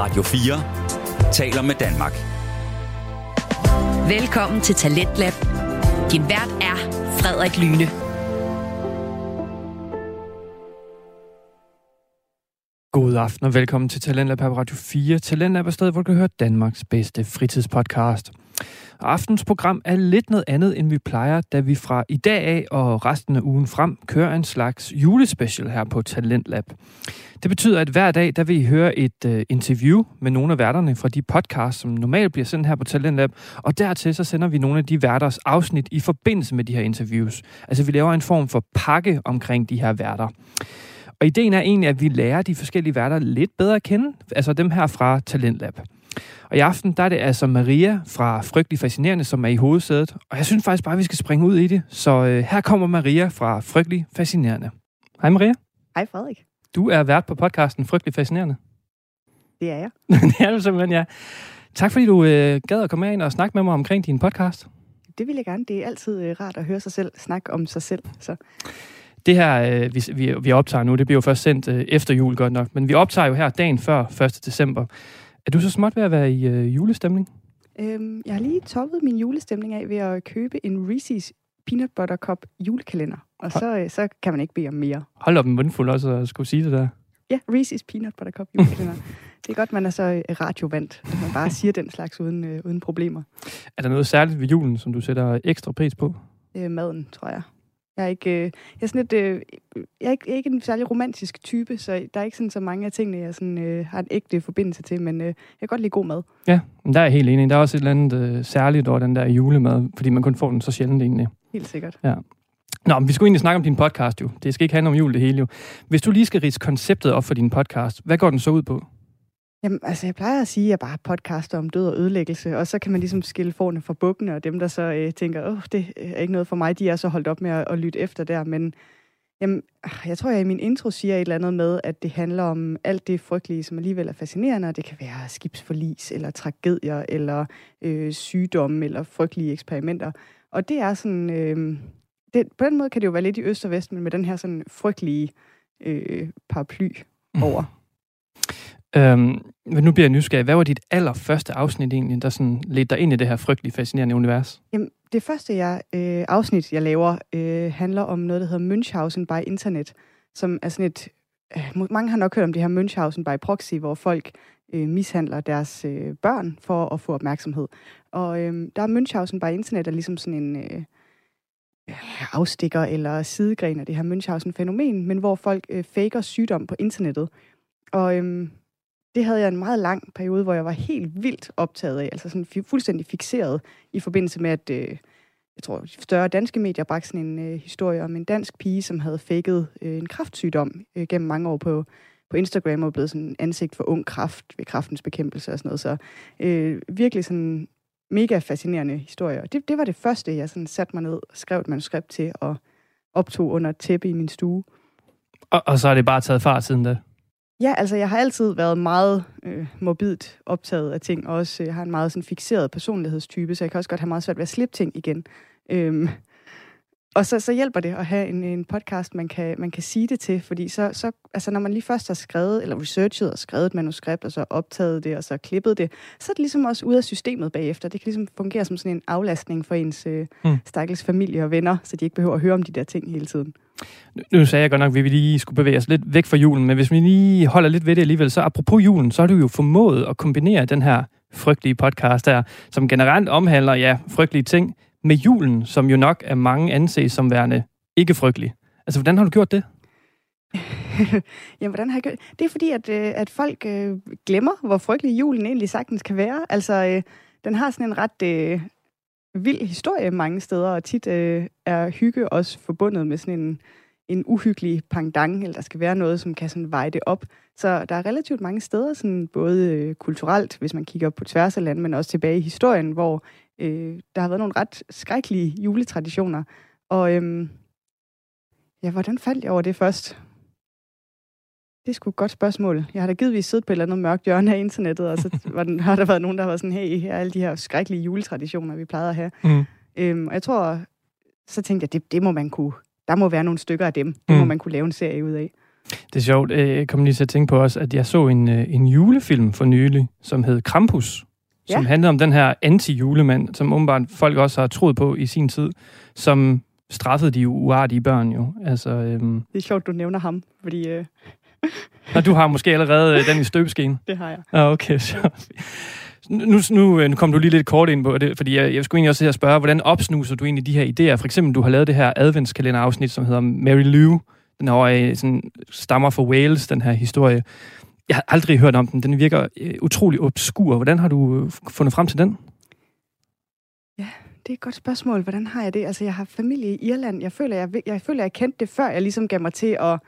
Radio 4 taler med Danmark. Velkommen til Talentlab. Din vært er Frederik Lyne. God aften og velkommen til Talentlab på Radio 4. Talentlab er stedet, hvor du kan høre Danmarks bedste fritidspodcast. Aftens program er lidt noget andet, end vi plejer, da vi fra i dag af og resten af ugen frem kører en slags julespecial her på Talentlab. Det betyder, at hver dag, der vil I høre et øh, interview med nogle af værterne fra de podcasts, som normalt bliver sendt her på Talentlab, og dertil så sender vi nogle af de værters afsnit i forbindelse med de her interviews. Altså vi laver en form for pakke omkring de her værter. Og ideen er egentlig, at vi lærer de forskellige værter lidt bedre at kende, altså dem her fra Talentlab. Og i aften, der er det altså Maria fra Frygtelig Fascinerende, som er i hovedsædet. Og jeg synes faktisk bare, at vi skal springe ud i det. Så øh, her kommer Maria fra Frygtelig Fascinerende. Hej Maria. Hej Frederik. Du er vært på podcasten Frygtelig Fascinerende. Det er jeg. det er du simpelthen, ja. Tak fordi du øh, gad at komme ind og snakke med mig omkring din podcast. Det vil jeg gerne. Det er altid øh, rart at høre sig selv snakke om sig selv. Så. Det her, øh, vi, vi, vi optager nu, det bliver jo først sendt øh, efter jul godt nok, men vi optager jo her dagen før 1. december. Er du så småt ved at være i øh, julestemning? Øhm, jeg har lige toppet min julestemning af ved at købe en Reese's Peanut Butter Cup julekalender. Og så, øh, så kan man ikke bede om mere. Hold op en mundfuld også at skulle sige det der. Ja, Reese's Peanut Butter Cup julekalender. det er godt, man er så øh, radiovant, at man bare siger den slags uden, øh, uden problemer. Er der noget særligt ved julen, som du sætter ekstra pris på? Øh, maden, tror jeg. Jeg er ikke, øh, jeg er sådan lidt, øh, jeg er ikke, jeg er ikke en særlig romantisk type, så der er ikke sådan så mange af tingene, jeg sådan, øh, har en ægte forbindelse til, men øh, jeg kan godt lide god mad. Ja, men der er jeg helt enig. Der er også et eller andet øh, særligt over den der julemad, fordi man kun får den så sjældent egentlig. Helt sikkert. Ja. Nå, men vi skulle egentlig snakke om din podcast jo. Det skal ikke handle om jul det hele jo. Hvis du lige skal rise konceptet op for din podcast, hvad går den så ud på? Jamen, altså, jeg plejer at sige, at jeg bare podcaster om død og ødelæggelse, og så kan man ligesom skille forne fra bukkene, og dem, der så øh, tænker, åh, det er ikke noget for mig, de er så holdt op med at, at lytte efter der, men jamen, jeg tror, jeg i min intro siger et eller andet med, at det handler om alt det frygtelige, som alligevel er fascinerende, og det kan være skibsforlis, eller tragedier, eller øh, sygdomme, eller frygtelige eksperimenter. Og det er sådan, øh, det, på den måde kan det jo være lidt i øst og vest, men med den her sådan frygtelige øh, paraply over. Øhm, men nu bliver jeg nysgerrig. Hvad var dit allerførste afsnit egentlig, der sådan ledte dig ind i det her frygtelige, fascinerende univers? Jamen, det første jeg, øh, afsnit, jeg laver, øh, handler om noget, der hedder Münchhausen by Internet, som er sådan et... Øh, mange har nok hørt om det her Münchhausen by Proxy, hvor folk øh, mishandler deres øh, børn for at få opmærksomhed. Og øh, der er Münchhausen by Internet er ligesom sådan en... Øh, afstikker eller sidegren af det her Münchhausen-fænomen, men hvor folk øh, faker sygdom på internettet. Og øhm, det havde jeg en meget lang periode, hvor jeg var helt vildt optaget af, altså sådan fuldstændig fixeret i forbindelse med, at øh, jeg tror, større danske medier bragte sådan en øh, historie om en dansk pige, som havde faked øh, en kraftsygdom øh, gennem mange år på, på Instagram og blevet sådan ansigt for ung kraft ved kraftens bekæmpelse og sådan noget. Så øh, virkelig sådan mega fascinerende historie. Og det, det var det første, jeg sådan satte mig ned og skrev et manuskript til og optog under et tæppe i min stue. Og, og så er det bare taget fart siden da? Ja, altså jeg har altid været meget øh, morbidt optaget af ting, og også jeg har en meget sådan fixeret personlighedstype, så jeg kan også godt have meget svært ved at slippe ting igen. Øhm, og så, så hjælper det at have en, en podcast, man kan, man kan sige det til, fordi så, så, altså når man lige først har skrevet, eller researchet og skrevet et manuskript, og så optaget det, og så klippet det, så er det ligesom også ude af systemet bagefter. Det kan ligesom fungere som sådan en aflastning for ens øh, mm. stakkels familie og venner, så de ikke behøver at høre om de der ting hele tiden. Nu sagde jeg godt nok, at vi lige skulle bevæge os lidt væk fra julen, men hvis vi lige holder lidt ved det alligevel, så apropos julen, så har du jo formået at kombinere den her frygtelige podcast der, som generelt omhandler, ja, frygtelige ting, med julen, som jo nok er mange anses som værende ikke frygtelig. Altså, hvordan har du gjort det? Jamen, hvordan har jeg gjort det? er fordi, at, øh, at folk øh, glemmer, hvor frygtelig julen egentlig sagtens kan være. Altså, øh, den har sådan en ret øh, vild historie mange steder, og tit øh, er hygge også forbundet med sådan en, en uhyggelig pangdang, eller der skal være noget, som kan sådan veje det op. Så der er relativt mange steder, sådan både øh, kulturelt, hvis man kigger på tværs af landet, men også tilbage i historien, hvor øh, der har været nogle ret skrækkelige juletraditioner. Og øhm, ja, hvordan faldt jeg over det først? Det er sgu et godt spørgsmål. Jeg har da givetvis siddet på et eller andet mørkt hjørne af internettet, og så har der været nogen, der var sådan, hey, her er alle de her skrækkelige juletraditioner, vi plejede at have. Mm. Øhm, og jeg tror, så tænkte jeg, det, det må man kunne, der må være nogle stykker af dem. Det mm. må man kunne lave en serie ud af. Det er sjovt. Øh, Jeg kom lige til at tænke på også, at jeg så en, øh, en julefilm for nylig, som hed Krampus, som Ja. handlede om den her anti-julemand, som åbenbart folk også har troet på i sin tid, som straffede de uartige børn jo. Altså, øhm, Det er sjovt, du nævner ham, fordi øh, og du har måske allerede øh, den i støbeskeen. det har jeg. Ah, okay, så. Nu, nu, øh, nu kom du lige lidt kort ind på det, fordi jeg, jeg skulle egentlig også her spørge, hvordan opsnuser du egentlig de her idéer? For eksempel, du har lavet det her adventskalender-afsnit, som hedder Mary Lou. Den er øh, sådan, stammer fra Wales, den her historie. Jeg har aldrig hørt om den. Den virker øh, utrolig obskur. Hvordan har du øh, fundet frem til den? Det er et godt spørgsmål. Hvordan har jeg det? Altså, jeg har familie i Irland. Jeg føler, jeg, jeg føler, jeg kendte det, før jeg ligesom gav mig til at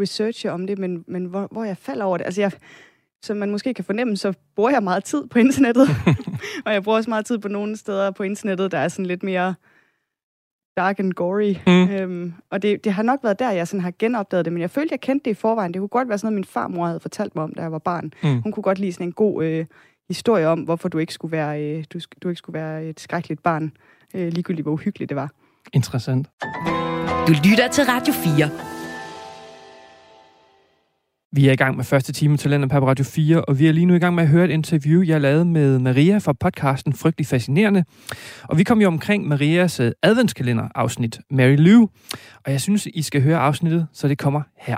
researche om det, men, men hvor, hvor jeg falder over det. Altså, jeg, som man måske kan fornemme, så bruger jeg meget tid på internettet. og jeg bruger også meget tid på nogle steder på internettet, der er sådan lidt mere dark and gory. Mm. Øhm, og det, det har nok været der, jeg sådan har genopdaget det, men jeg følte, jeg kendte det i forvejen. Det kunne godt være sådan noget, min farmor havde fortalt mig om, da jeg var barn. Mm. Hun kunne godt lide sådan en god øh, historie om, hvorfor du ikke skulle være, øh, du, du ikke skulle være et skrækkeligt barn, øh, ligegyldigt hvor uhyggeligt det var. Interessant. Du lytter til Radio 4. Vi er i gang med første time til Landet på Radio 4, og vi er lige nu i gang med at høre et interview, jeg lavede med Maria fra podcasten Frygtelig Fascinerende. Og vi kom jo omkring Marias øh, adventskalender-afsnit, Mary Lou. Og jeg synes, I skal høre afsnittet, så det kommer her.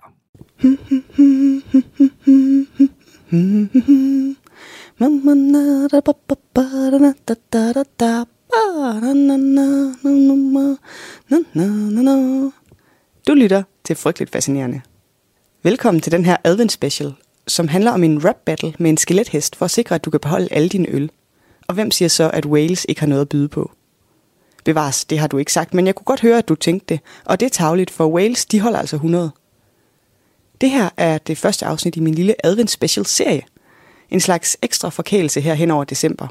Du lytter til Frygteligt Fascinerende. Velkommen til den her advent special, som handler om en rap battle med en skelethest for at sikre, at du kan beholde alle dine øl. Og hvem siger så, at Wales ikke har noget at byde på? Bevares, det har du ikke sagt, men jeg kunne godt høre, at du tænkte det, og det er tavligt, for Wales, de holder altså 100. Det her er det første afsnit i min lille advent special serie. En slags ekstra forkælelse her hen over december.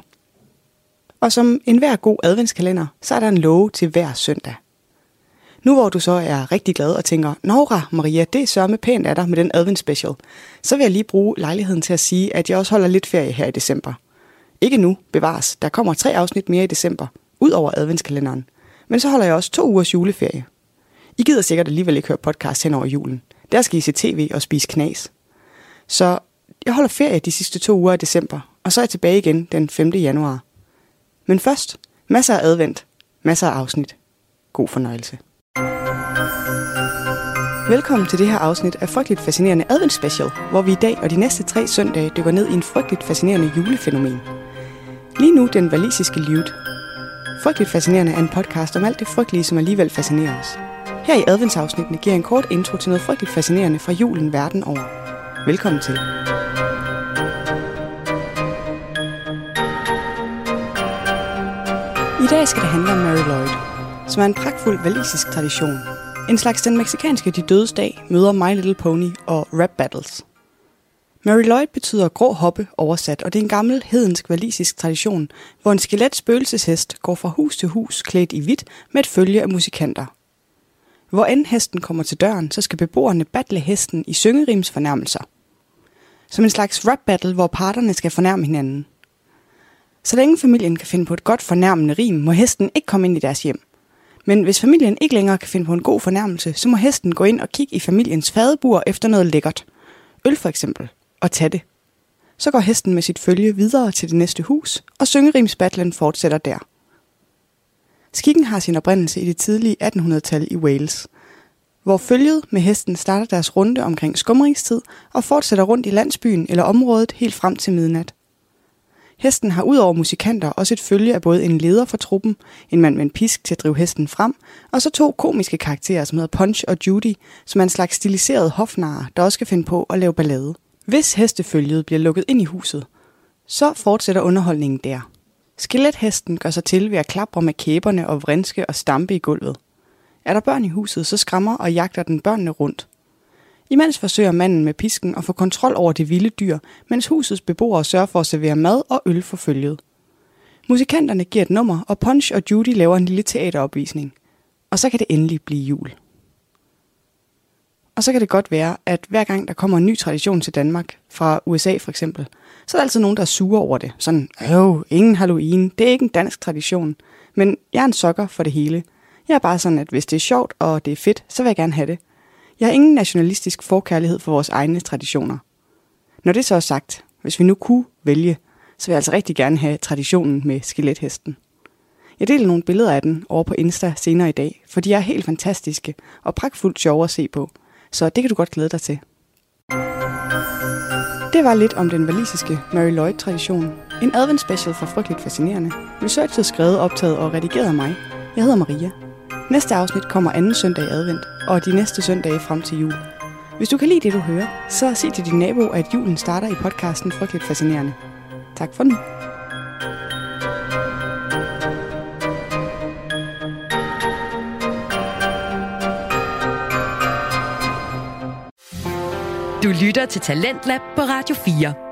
Og som enhver god adventskalender, så er der en love til hver søndag. Nu hvor du så er rigtig glad og tænker, Nora, Maria, det er sørme pænt af dig med den advent special, så vil jeg lige bruge lejligheden til at sige, at jeg også holder lidt ferie her i december. Ikke nu, bevares. Der kommer tre afsnit mere i december, ud over adventskalenderen. Men så holder jeg også to ugers juleferie. I gider sikkert alligevel ikke høre podcast hen over julen. Der skal I se tv og spise knas. Så jeg holder ferie de sidste to uger i december, og så er jeg tilbage igen den 5. januar. Men først, masser af advent, masser af afsnit. God fornøjelse. Velkommen til det her afsnit af Frygteligt Fascinerende Advent Special, hvor vi i dag og de næste tre søndage dykker ned i en frygteligt fascinerende julefænomen. Lige nu den valisiske livet. Frygteligt Fascinerende er en podcast om alt det frygtelige, som alligevel fascinerer os. Her i adventsafsnittene giver jeg en kort intro til noget frygteligt fascinerende fra julen verden over. Velkommen til. I dag skal det handle om Mary Lloyd, som er en pragtfuld valisisk tradition. En slags den meksikanske De Dødes Dag møder My Little Pony og rap battles. Mary Lloyd betyder grå hoppe oversat, og det er en gammel hedensk valisisk tradition, hvor en skelet spøgelseshest går fra hus til hus klædt i hvidt med et følge af musikanter. Hvor end hesten kommer til døren, så skal beboerne battle hesten i syngerims fornærmelser. Som en slags rap battle, hvor parterne skal fornærme hinanden. Så længe familien kan finde på et godt fornærmende rim, må hesten ikke komme ind i deres hjem. Men hvis familien ikke længere kan finde på en god fornærmelse, så må hesten gå ind og kigge i familiens fadebur efter noget lækkert. Øl for eksempel. Og tage det. Så går hesten med sit følge videre til det næste hus, og syngerimsbattlen fortsætter der. Skikken har sin oprindelse i det tidlige 1800-tal i Wales, hvor følget med hesten starter deres runde omkring skumringstid og fortsætter rundt i landsbyen eller området helt frem til midnat. Hesten har udover musikanter også et følge af både en leder for truppen, en mand med en pisk til at drive hesten frem, og så to komiske karakterer, som hedder Punch og Judy, som er en slags stiliseret hofnarer, der også skal finde på at lave ballade. Hvis hestefølget bliver lukket ind i huset, så fortsætter underholdningen der. Skeletthesten gør sig til ved at klapre med kæberne og vrinske og stampe i gulvet. Er der børn i huset, så skræmmer og jagter den børnene rundt. Imens forsøger manden med pisken at få kontrol over det vilde dyr, mens husets beboere sørger for at servere mad og øl for følget. Musikanterne giver et nummer, og Punch og Judy laver en lille teateropvisning. Og så kan det endelig blive jul. Og så kan det godt være, at hver gang der kommer en ny tradition til Danmark, fra USA for eksempel, så er der altid nogen, der er sure over det. Sådan, øh, ingen Halloween, det er ikke en dansk tradition. Men jeg er en sokker for det hele. Jeg er bare sådan, at hvis det er sjovt og det er fedt, så vil jeg gerne have det. Jeg har ingen nationalistisk forkærlighed for vores egne traditioner. Når det så er sagt, hvis vi nu kunne vælge, så vil jeg altså rigtig gerne have traditionen med skelethesten. Jeg deler nogle billeder af den over på Insta senere i dag, for de er helt fantastiske og pragtfuldt sjove at se på. Så det kan du godt glæde dig til. Det var lidt om den valisiske Mary Lloyd-tradition. En advent-special for frygteligt fascinerende. Researchet skrevet, optaget og redigeret af mig. Jeg hedder Maria. Næste afsnit kommer anden søndag i advent, og de næste søndage frem til jul. Hvis du kan lide det, du hører, så sig til din nabo, at julen starter i podcasten Frygteligt Fascinerende. Tak for nu. Du lytter til Talentlab på Radio 4.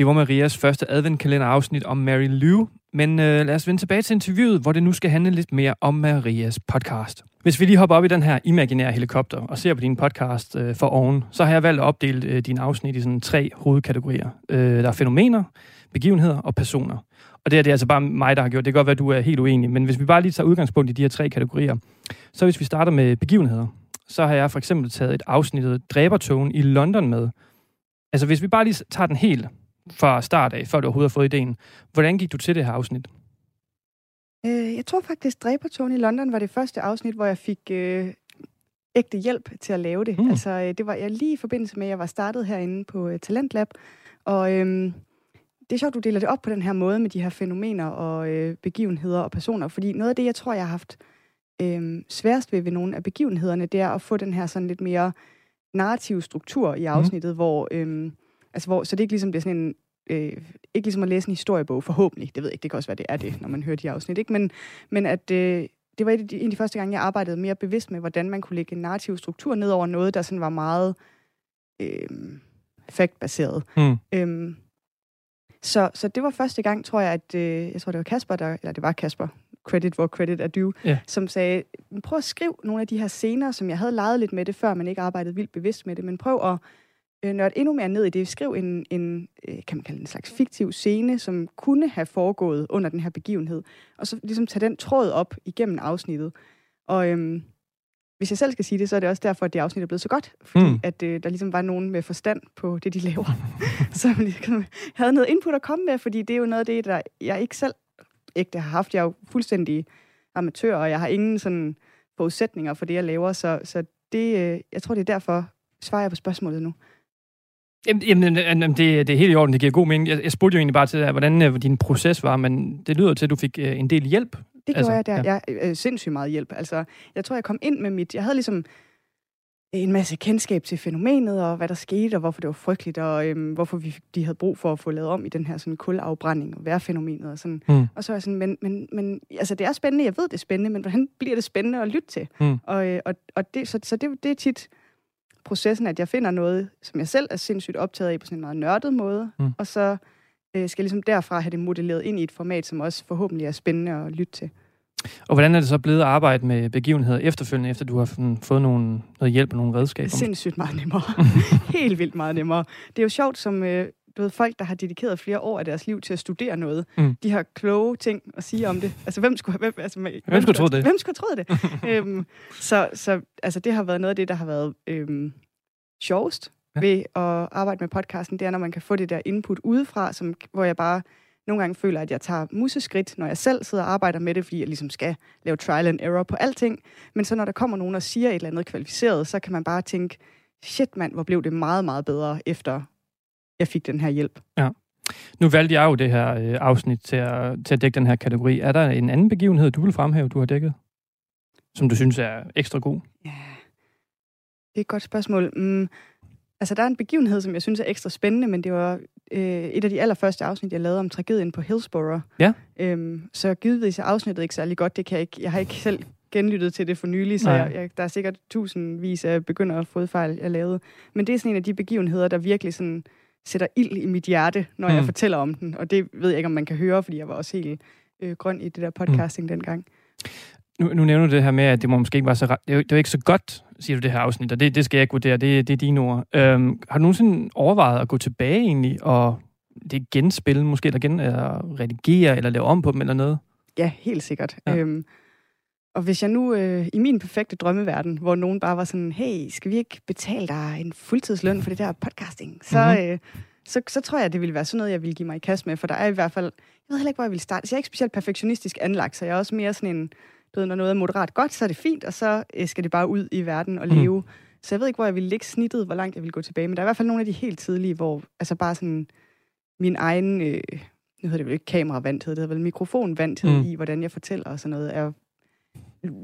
Det var Marias første adventkalenderafsnit om Mary Lou, men øh, lad os vende tilbage til interviewet, hvor det nu skal handle lidt mere om Marias podcast. Hvis vi lige hopper op i den her imaginære helikopter og ser på din podcast øh, for oven, så har jeg valgt at opdele øh, dine afsnit i sådan tre hovedkategorier. Øh, der er fænomener, begivenheder og personer. Og det er det er altså bare mig, der har gjort. Det kan godt være, at du er helt uenig, men hvis vi bare lige tager udgangspunkt i de her tre kategorier, så hvis vi starter med begivenheder, så har jeg for eksempel taget et afsnit Dræbertogen i London med. Altså hvis vi bare lige tager den helt fra start af, før du overhovedet har fået ideen. Hvordan gik du til det her afsnit? Øh, jeg tror faktisk, Dræbertogen i London var det første afsnit, hvor jeg fik øh, ægte hjælp til at lave det. Mm. Altså, øh, det var jeg lige i forbindelse med, at jeg var startet herinde på øh, Talentlab. Og øh, det er sjovt, du deler det op på den her måde med de her fænomener og øh, begivenheder og personer. Fordi noget af det, jeg tror, jeg har haft øh, sværest ved ved nogle af begivenhederne, det er at få den her sådan lidt mere narrative struktur i afsnittet, mm. hvor, øh, altså hvor, så det ikke ligesom bliver sådan en, øh, ikke ligesom at læse en historiebog, forhåbentlig. Det ved jeg ikke, det kan også være, det er det, når man hører de afsnit. Ikke? Men, men at øh, det var en af, de, en af de første gange, jeg arbejdede mere bevidst med, hvordan man kunne lægge en narrativ struktur ned over noget, der sådan var meget øh, fact-baseret. Mm. Øhm, så, så det var første gang, tror jeg, at øh, jeg tror, det var Kasper, der, eller det var Kasper, credit hvor credit er due, yeah. som sagde, prøv at skrive nogle af de her scener, som jeg havde leget lidt med det før, men ikke arbejdet vildt bevidst med det, men prøv at øh, nørde endnu mere ned i det. Skriv en, en øh, kan man kalde en slags fiktiv scene, som kunne have foregået under den her begivenhed, og så ligesom tage den tråd op igennem afsnittet. Og øhm, hvis jeg selv skal sige det, så er det også derfor, at det afsnit er blevet så godt, fordi mm. at øh, der ligesom var nogen med forstand på det, de laver, som ligesom havde noget input at komme med, fordi det er jo noget af det, der jeg ikke selv ægte har haft. Jeg er jo fuldstændig amatør, og jeg har ingen sådan forudsætninger for det, jeg laver, så, så det, øh, jeg tror, det er derfor, svarer jeg på spørgsmålet nu. Jamen, jamen det, det er helt i orden, det giver god mening. Jeg, jeg spurgte jo egentlig bare til, hvordan uh, din proces var, men det lyder til, at du fik uh, en del hjælp. Det gjorde altså, jeg der. Ja. Jeg, uh, sindssygt meget hjælp. Altså, jeg tror, jeg kom ind med mit... Jeg havde ligesom en masse kendskab til fænomenet, og hvad der skete, og hvorfor det var frygteligt, og øhm, hvorfor vi, de havde brug for at få lavet om i den her sådan kulafbrænding og værfænomenet. Og, sådan. Mm. og så er jeg sådan, men, men, men altså, det er spændende, jeg ved, det er spændende, men hvordan bliver det spændende at lytte til? Mm. Og, øh, og, og det, så, så det, det er tit processen, at jeg finder noget, som jeg selv er sindssygt optaget af på sådan en meget nørdet måde, mm. og så øh, skal jeg ligesom derfra have det modelleret ind i et format, som også forhåbentlig er spændende at lytte til. Og hvordan er det så blevet at arbejde med begivenheder efterfølgende, efter du har fået nogle, noget hjælp og nogle redskaber? Sindssygt meget nemmere. Helt vildt meget nemmere. Det er jo sjovt, som øh, du ved, folk, der har dedikeret flere år af deres liv til at studere noget, mm. de har kloge ting at sige om det. Altså, hvem skulle, hvem, altså, hvem, hvem skulle tro det? Hvem skulle tro det? øhm, så, så altså, det har været noget af det, der har været øhm, sjovest ja. ved at arbejde med podcasten. Det er, når man kan få det der input udefra, som, hvor jeg bare nogle gange føler, at jeg tager museskridt, når jeg selv sidder og arbejder med det, fordi jeg ligesom skal lave trial and error på alting. Men så når der kommer nogen og siger et eller andet kvalificeret, så kan man bare tænke, shit mand, hvor blev det meget, meget bedre, efter jeg fik den her hjælp. Ja. Nu valgte jeg jo det her øh, afsnit til at, til at dække den her kategori. Er der en anden begivenhed, du vil fremhæve, du har dækket? Som du synes er ekstra god? Ja, det er et godt spørgsmål. Mm, altså, der er en begivenhed, som jeg synes er ekstra spændende, men det var øh, et af de allerførste afsnit, jeg lavede om tragedien på Hillsborough. Ja. Øhm, så givetvis er afsnittet ikke særlig godt. Det kan jeg, ikke, jeg har ikke selv genlyttet til det for nylig, så jeg, jeg, der er sikkert tusindvis af begynder at fodfejl, jeg lavede. Men det er sådan en af de begivenheder, der virkelig sådan sætter ild i mit hjerte, når mm. jeg fortæller om den. Og det ved jeg ikke, om man kan høre, fordi jeg var også helt øh, grøn i det der podcasting mm. dengang. Nu, nu nævner du det her med, at det må måske ikke være så... Det er, det er ikke så godt, siger du det her afsnit, og det, det skal jeg ikke vurdere. Det, det er dine ord. Øhm, har du nogensinde overvejet at gå tilbage egentlig og det genspille, måske, eller gen, eller redigere, eller lave om på dem, eller noget? Ja, helt sikkert. Ja. Øhm, og hvis jeg nu øh, i min perfekte drømmeverden, hvor nogen bare var sådan, hey, skal vi ikke betale dig en fuldtidsløn for det der podcasting? Så, Mhm. øh, så, så tror jeg, det ville være sådan noget, jeg ville give mig i kast med, for der er i hvert fald, jeg ved heller ikke, hvor jeg vil starte. Så jeg er ikke specielt perfektionistisk anlagt, så jeg er også mere sådan en, du ved, når noget er moderat godt, så er det fint, og så øh, skal det bare ud i verden og Mhm. leve. Så jeg ved ikke, hvor jeg ville ligge snittet, hvor langt jeg ville gå tilbage, men der er i hvert fald nogle af de helt tidlige, hvor altså bare sådan min egen, øh, nu hedder det vel ikke kameravandthed, det hedder vel mikrofonvandthed Mm. mm. i, hvordan jeg fortæller og sådan noget, er,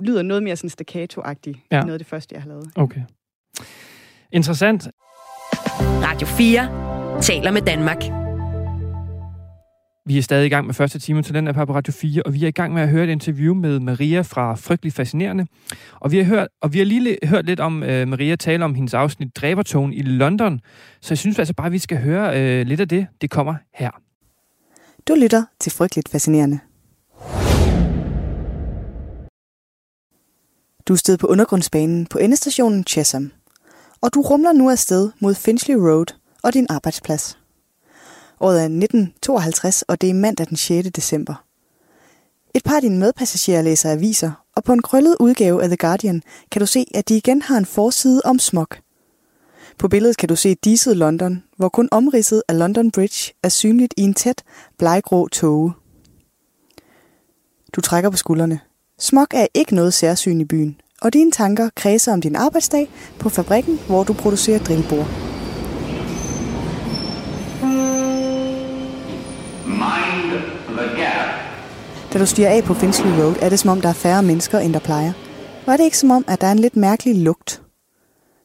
lyder noget mere sådan staccato-agtigt, Ja. noget af det første, jeg har lavet. Okay. Interessant. Radio 4 taler med Danmark. Vi er stadig i gang med første time til den her på Radio 4, og vi er i gang med at høre et interview med Maria fra Frygtelig Fascinerende. Og vi har, hørt, og vi har lige li- hørt lidt om uh, Maria tale om hendes afsnit Dræbertogen i London. Så jeg synes altså bare, at vi skal høre uh, lidt af det. Det kommer her. Du lytter til Frygteligt Fascinerende. Du er stedet på undergrundsbanen på endestationen Chesham, og du rumler nu afsted mod Finchley Road og din arbejdsplads. Året er 1952, og det er mandag den 6. december. Et par af dine medpassagerer læser aviser, og på en krøllet udgave af The Guardian kan du se, at de igen har en forside om smog. På billedet kan du se diset London, hvor kun omridset af London Bridge er synligt i en tæt, bleggrå tåge. Du trækker på skuldrene. Smog er ikke noget særsyn i byen, og dine tanker kredser om din arbejdsdag på fabrikken, hvor du producerer drillbord. Mind the gap. Da du stiger af på Finchley Road, er det som om, der er færre mennesker, end der plejer. Og er det ikke som om, at der er en lidt mærkelig lugt?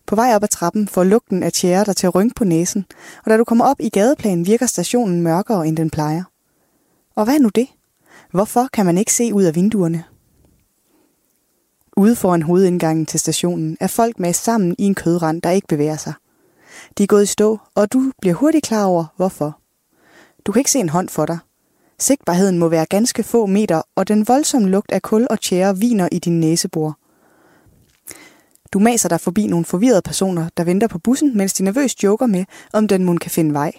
På vej op ad trappen får lugten af tjære dig til at rynke på næsen, og da du kommer op i gadeplanen, virker stationen mørkere, end den plejer. Og hvad er nu det? Hvorfor kan man ikke se ud af vinduerne? Ude foran hovedindgangen til stationen er folk med sammen i en kødrand, der ikke bevæger sig. De er gået i stå, og du bliver hurtigt klar over, hvorfor. Du kan ikke se en hånd for dig, Sigtbarheden må være ganske få meter, og den voldsomme lugt af kul og tjære viner i din næsebor. Du maser dig forbi nogle forvirrede personer, der venter på bussen, mens de nervøst joker med, om den mund kan finde vej.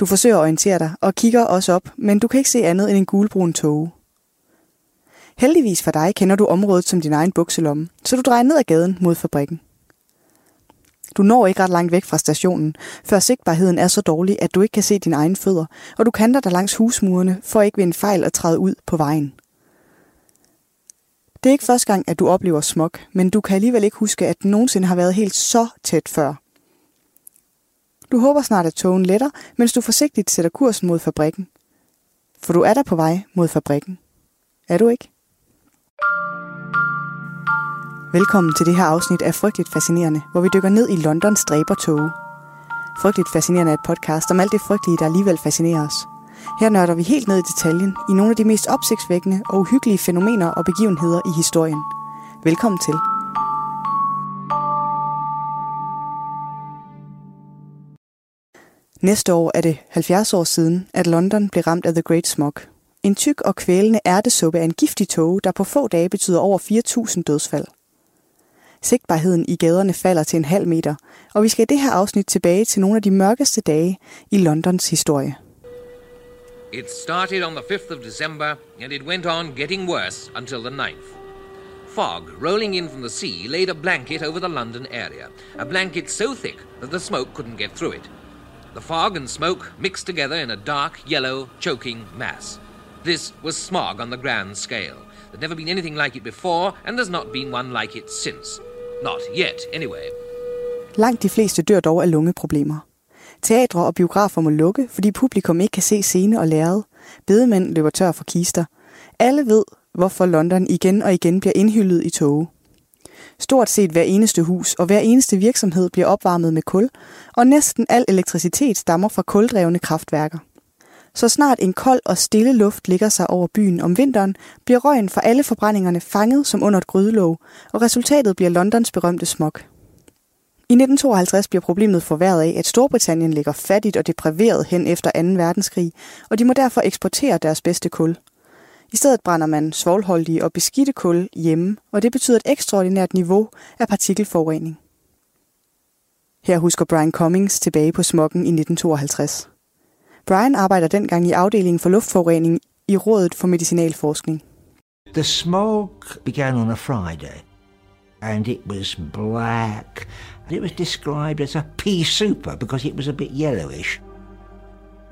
Du forsøger at orientere dig og kigger også op, men du kan ikke se andet end en gulbrun tåge. Heldigvis for dig kender du området som din egen bukselomme, så du drejer ned ad gaden mod fabrikken. Du når ikke ret langt væk fra stationen, før sigtbarheden er så dårlig, at du ikke kan se dine egne fødder, og du kanter dig langs husmurene for ikke ved en fejl at træde ud på vejen. Det er ikke første gang, at du oplever smog, men du kan alligevel ikke huske, at den nogensinde har været helt så tæt før. Du håber snart, at togen letter, mens du forsigtigt sætter kursen mod fabrikken. For du er der på vej mod fabrikken. Er du ikke? Velkommen til det her afsnit af Frygteligt Fascinerende, hvor vi dykker ned i Londons dræbertoge. Frygteligt Fascinerende er et podcast om alt det frygtelige, der alligevel fascinerer os. Her nørder vi helt ned i detaljen i nogle af de mest opsigtsvækkende og uhyggelige fænomener og begivenheder i historien. Velkommen til. Næste år er det 70 år siden, at London blev ramt af The Great Smog. En tyk og kvælende ærtesuppe er en giftig tåge, der på få dage betyder over 4.000 dødsfald. Sigtbarheden i gaderne falder til en halv meter, og vi skal i det her afsnit tilbage til nogle af de mørkeste dage i Londons historie. It started on the 5th of December and it went on getting worse until the 9th. Fog rolling in from the sea laid a blanket over the London area, a blanket so thick that the smoke couldn't get through it. The fog and smoke mixed together in a dark, yellow, choking mass. This was smog on the grand scale. There'd never been anything like it before, and there's not been one like it since. Not yet, anyway. Langt de fleste dør dog af lungeproblemer. Teatre og biografer må lukke, fordi publikum ikke kan se scene og lærred. Bedemænd løber tør for kister. Alle ved, hvorfor London igen og igen bliver indhyllet i tåge. Stort set hver eneste hus og hver eneste virksomhed bliver opvarmet med kul, og næsten al elektricitet stammer fra kuldrevne kraftværker. Så snart en kold og stille luft ligger sig over byen om vinteren, bliver røgen fra alle forbrændingerne fanget som under et grydelåg, og resultatet bliver Londons berømte smog. I 1952 bliver problemet forværret af, at Storbritannien ligger fattigt og depriveret hen efter 2. verdenskrig, og de må derfor eksportere deres bedste kul. I stedet brænder man svovlholdige og beskidte kul hjemme, og det betyder et ekstraordinært niveau af partikelforurening. Her husker Brian Cummings tilbage på smokken i 1952. Brian arbejder dengang i afdelingen for luftforurening i Rådet for Medicinalforskning. The smog began on a Friday and it was black it was described as a pea super because it was a bit yellowish.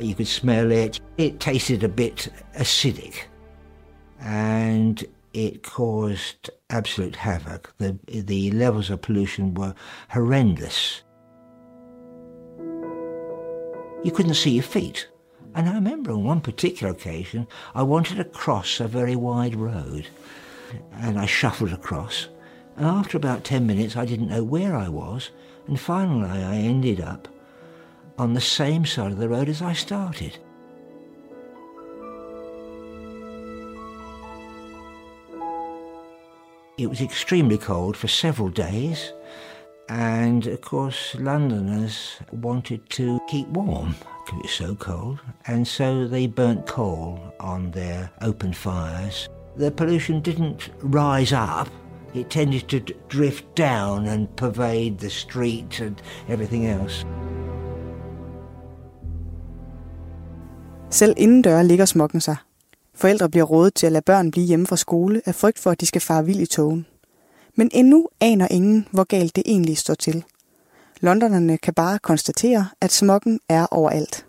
You could smell it. It tasted a bit acidic and it caused absolute havoc. The, the levels of pollution were horrendous. You couldn't see your feet. And I remember on one particular occasion, I wanted to cross a very wide road. And I shuffled across. And after about 10 minutes, I didn't know where I was. And finally, I ended up on the same side of the road as I started. It was extremely cold for several days. And of course, Londoners wanted to keep warm because it was so cold, and so they burnt coal on their open fires. The pollution didn't rise up, it tended to drift down and pervade the street and everything else. Selv indendør ligger smokken sig. Forældre bliver rådet til at lade børn blive hjemme fra skole af frygt for, at de skal fare vild i togen. Men endnu aner ingen, hvor galt det egentlig står til. Londonerne kan bare konstatere, at smokken er overalt.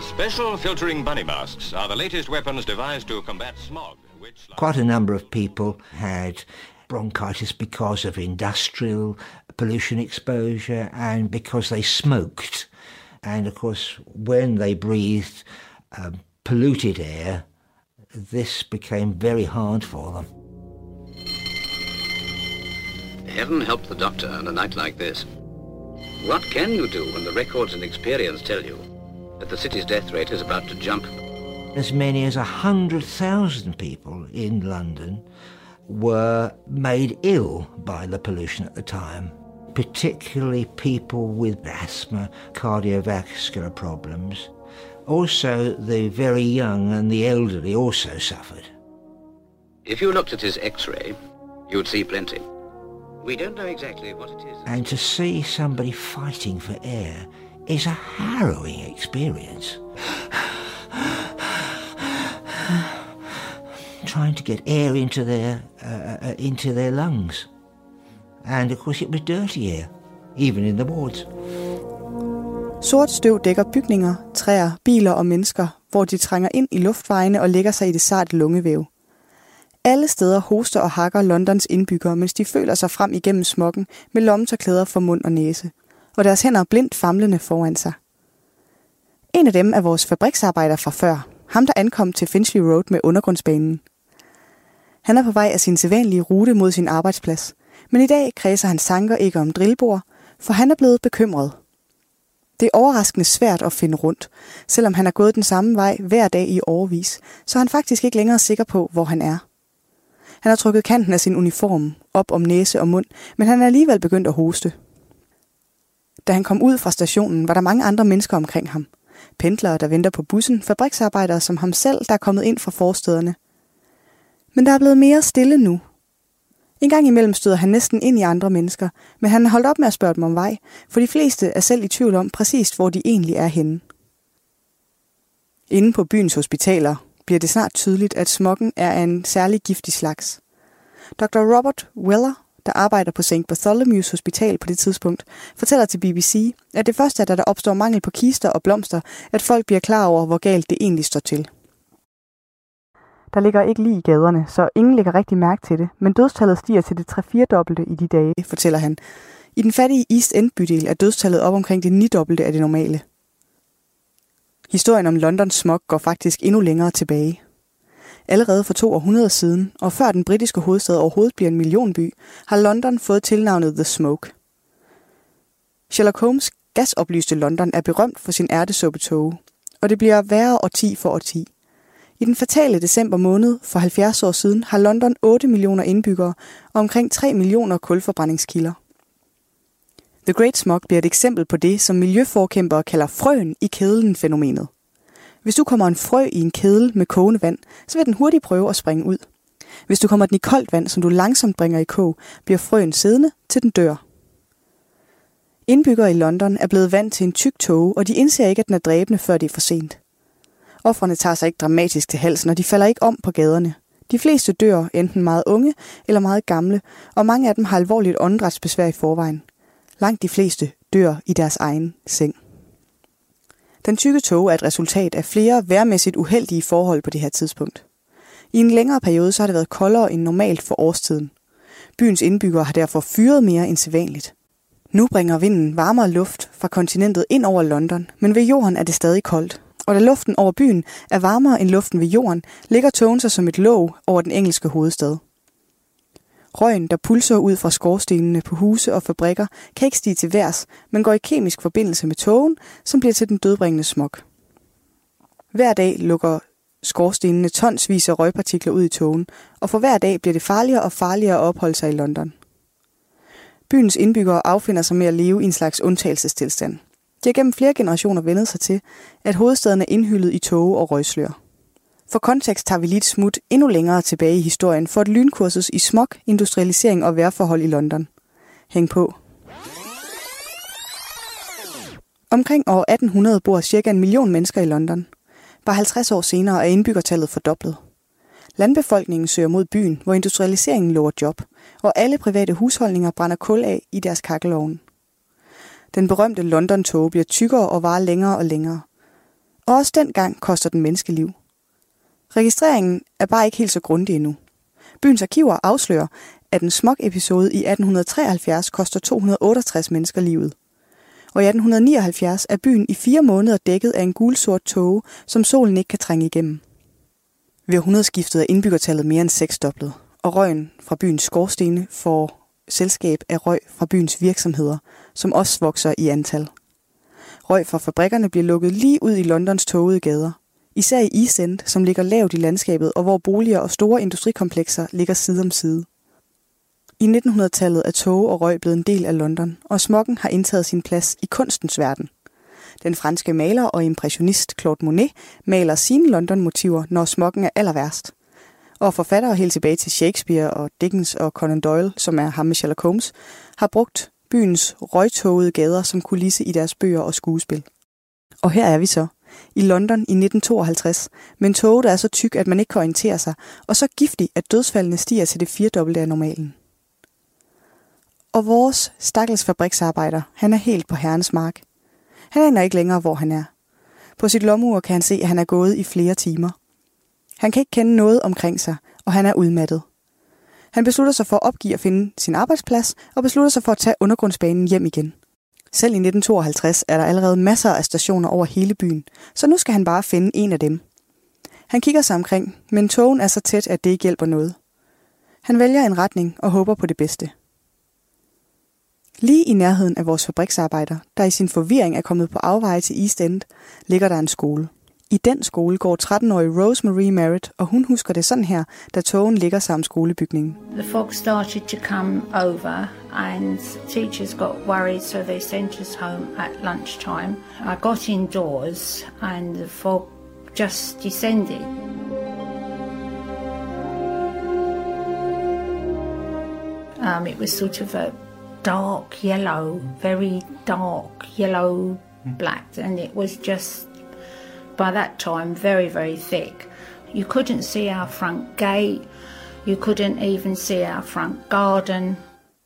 Special filtering bunny masks are the latest weapons devised to combat smog, which... Quite a number of people had bronchitis because of industrial pollution exposure and because they smoked. And of course, when they breathed um, polluted air, this became very hard for them. Heaven help the doctor on a night like this. What can you do when the records and experience tell you that the city's death rate is about to jump? As many as 100,000 people in London were made ill by the pollution at the time, particularly people with asthma, cardiovascular problems. Also, the very young and the elderly also suffered. If you looked at his x-ray, you'd see plenty. We don't know exactly what it is. And to see somebody fighting for air is a harrowing experience. Trying to get air into their uh, uh, into their lungs, and of course it was dirty air, even in the wards. Sort støv dækker bygninger, træer, biler og mennesker, hvor de trænger ind i luftvejene og lægger sig i det sarte lungevæv. Alle steder hoster og hakker Londons indbyggere, mens de føler sig frem igennem smokken med lommetørklæder for mund og næse, og deres hænder blindt famlende foran sig. En af dem er vores fabriksarbejder fra før, ham der ankom til Finchley Road med undergrundsbanen. Han er på vej af sin sædvanlige rute mod sin arbejdsplads, men i dag kredser hans tanker ikke om drillbord, for han er blevet bekymret. Det er overraskende svært at finde rundt. Selvom han har gået den samme vej hver dag i overvis, så er han faktisk ikke længere sikker på, hvor han er. Han har trukket kanten af sin uniform op om næse og mund, men han er alligevel begyndt at hoste. Da han kom ud fra stationen, var der mange andre mennesker omkring ham. Pendlere, der venter på bussen, fabriksarbejdere som ham selv, der er kommet ind fra forstederne. Men der er blevet mere stille nu. En gang imellem støder han næsten ind i andre mennesker, men han har holdt op med at spørge dem om vej, for de fleste er selv i tvivl om præcis, hvor de egentlig er henne. Inde på byens hospitaler bliver det snart tydeligt, at smokken er af en særlig giftig slags. Dr. Robert Weller, der arbejder på St. Bartholomew's Hospital på det tidspunkt, fortæller til BBC, at det første er, da der opstår mangel på kister og blomster, at folk bliver klar over, hvor galt det egentlig står til. Der ligger ikke lige i gaderne, så ingen lægger rigtig mærke til det, men dødstallet stiger til det 3-4 dobbelte i de dage, fortæller han. I den fattige East End bydel er dødstallet op omkring det 9 dobbelte af det normale. Historien om Londons smog går faktisk endnu længere tilbage. Allerede for to århundreder siden, og før den britiske hovedstad overhovedet bliver en millionby, har London fået tilnavnet The Smoke. Sherlock Holmes gasoplyste London er berømt for sin ærtesuppetoge, og det bliver værre årti for årti. I den fatale december måned for 70 år siden har London 8 millioner indbyggere og omkring 3 millioner kulforbrændingskilder. The Great Smog bliver et eksempel på det, som miljøforkæmpere kalder frøen i kedlen-fænomenet. Hvis du kommer en frø i en kedel med kogende vand, så vil den hurtigt prøve at springe ud. Hvis du kommer den i koldt vand, som du langsomt bringer i kog, bliver frøen siddende, til den dør. Indbyggere i London er blevet vant til en tyk tåge, og de indser ikke, at den er dræbende, før det er for sent. Offrene tager sig ikke dramatisk til halsen, og de falder ikke om på gaderne. De fleste dør enten meget unge eller meget gamle, og mange af dem har alvorligt åndedrætsbesvær i forvejen. Langt de fleste dør i deres egen seng. Den tykke tog er et resultat af flere værmæssigt uheldige forhold på det her tidspunkt. I en længere periode så har det været koldere end normalt for årstiden. Byens indbyggere har derfor fyret mere end sædvanligt. Nu bringer vinden varmere luft fra kontinentet ind over London, men ved jorden er det stadig koldt. Og da luften over byen er varmere end luften ved jorden, ligger togen sig som et låg over den engelske hovedstad. Røgen, der pulser ud fra skorstenene på huse og fabrikker, kan ikke stige til værs, men går i kemisk forbindelse med togen, som bliver til den dødbringende smog. Hver dag lukker skorstenene tonsvis af røgpartikler ud i togen, og for hver dag bliver det farligere og farligere at opholde sig i London. Byens indbyggere affinder sig med at leve i en slags undtagelsestilstand. De har gennem flere generationer vendet sig til, at hovedstaden er indhyllet i tåge og røgslør. For kontekst tager vi lige et smut endnu længere tilbage i historien for et lynkursus i smog, industrialisering og vejrforhold i London. Hæng på. Omkring år 1800 bor cirka en million mennesker i London. Bare 50 år senere er indbyggertallet fordoblet. Landbefolkningen søger mod byen, hvor industrialiseringen lover job, og alle private husholdninger brænder kul af i deres kakkelovne. Den berømte London-tog bliver tykkere og varer længere og længere. Og også dengang koster den menneskeliv. Registreringen er bare ikke helt så grundig endnu. Byens arkiver afslører, at en smog-episode i 1873 koster 268 mennesker livet. Og i 1879 er byen i fire måneder dækket af en gulsort tåge, som solen ikke kan trænge igennem. Ved århundredeskiftet er indbyggertallet mere end seksdoblet, og røgen fra byens skorstene får selskab af røg fra byens virksomheder, som også vokser i antal. Røg fra fabrikkerne bliver lukket lige ud i Londons tågede gader. Især i East End, som ligger lavt i landskabet, og hvor boliger og store industrikomplekser ligger side om side. I 1900-tallet er tog og røg blevet en del af London, og smokken har indtaget sin plads i kunstens verden. Den franske maler og impressionist Claude Monet maler sine London-motiver, når smokken er allerværst. Og forfattere helt tilbage til Shakespeare og Dickens og Conan Doyle, som er ham med Sherlock Holmes, har brugt byens røgtogede gader som kulisse i deres bøger og skuespil. Og her er vi så, i London i 1952, med en der er så tyk, at man ikke kan orientere sig, og så giftig, at dødsfaldene stiger til det firedobbelte af normalen. Og vores stakkels fabriksarbejder, han er helt på herrens mark. Han aner ikke længere, hvor han er. På sit lommeur kan han se, at han er gået i flere timer. Han kan ikke kende noget omkring sig, og han er udmattet. Han beslutter sig for at opgive at finde sin arbejdsplads, og beslutter sig for at tage undergrundsbanen hjem igen. Selv i 1952 er der allerede masser af stationer over hele byen, så nu skal han bare finde en af dem. Han kigger sig omkring, men togen er så tæt, at det ikke hjælper noget. Han vælger en retning og håber på det bedste. Lige i nærheden af vores fabriksarbejder, der i sin forvirring er kommet på afveje til East End, ligger der en skole. I den skole går 13-årige Rosemary Merritt, og hun husker det sådan her, da togen ligger sammen skolebygningen. The fog started to come over and teachers got worried so they sent us home at lunchtime. I got indoors and the fog just descended. Um, it was sort of a dark yellow, very dark yellow black, and it was just by that time very, very thick. You couldn't see our front gate, you couldn't even see our front garden.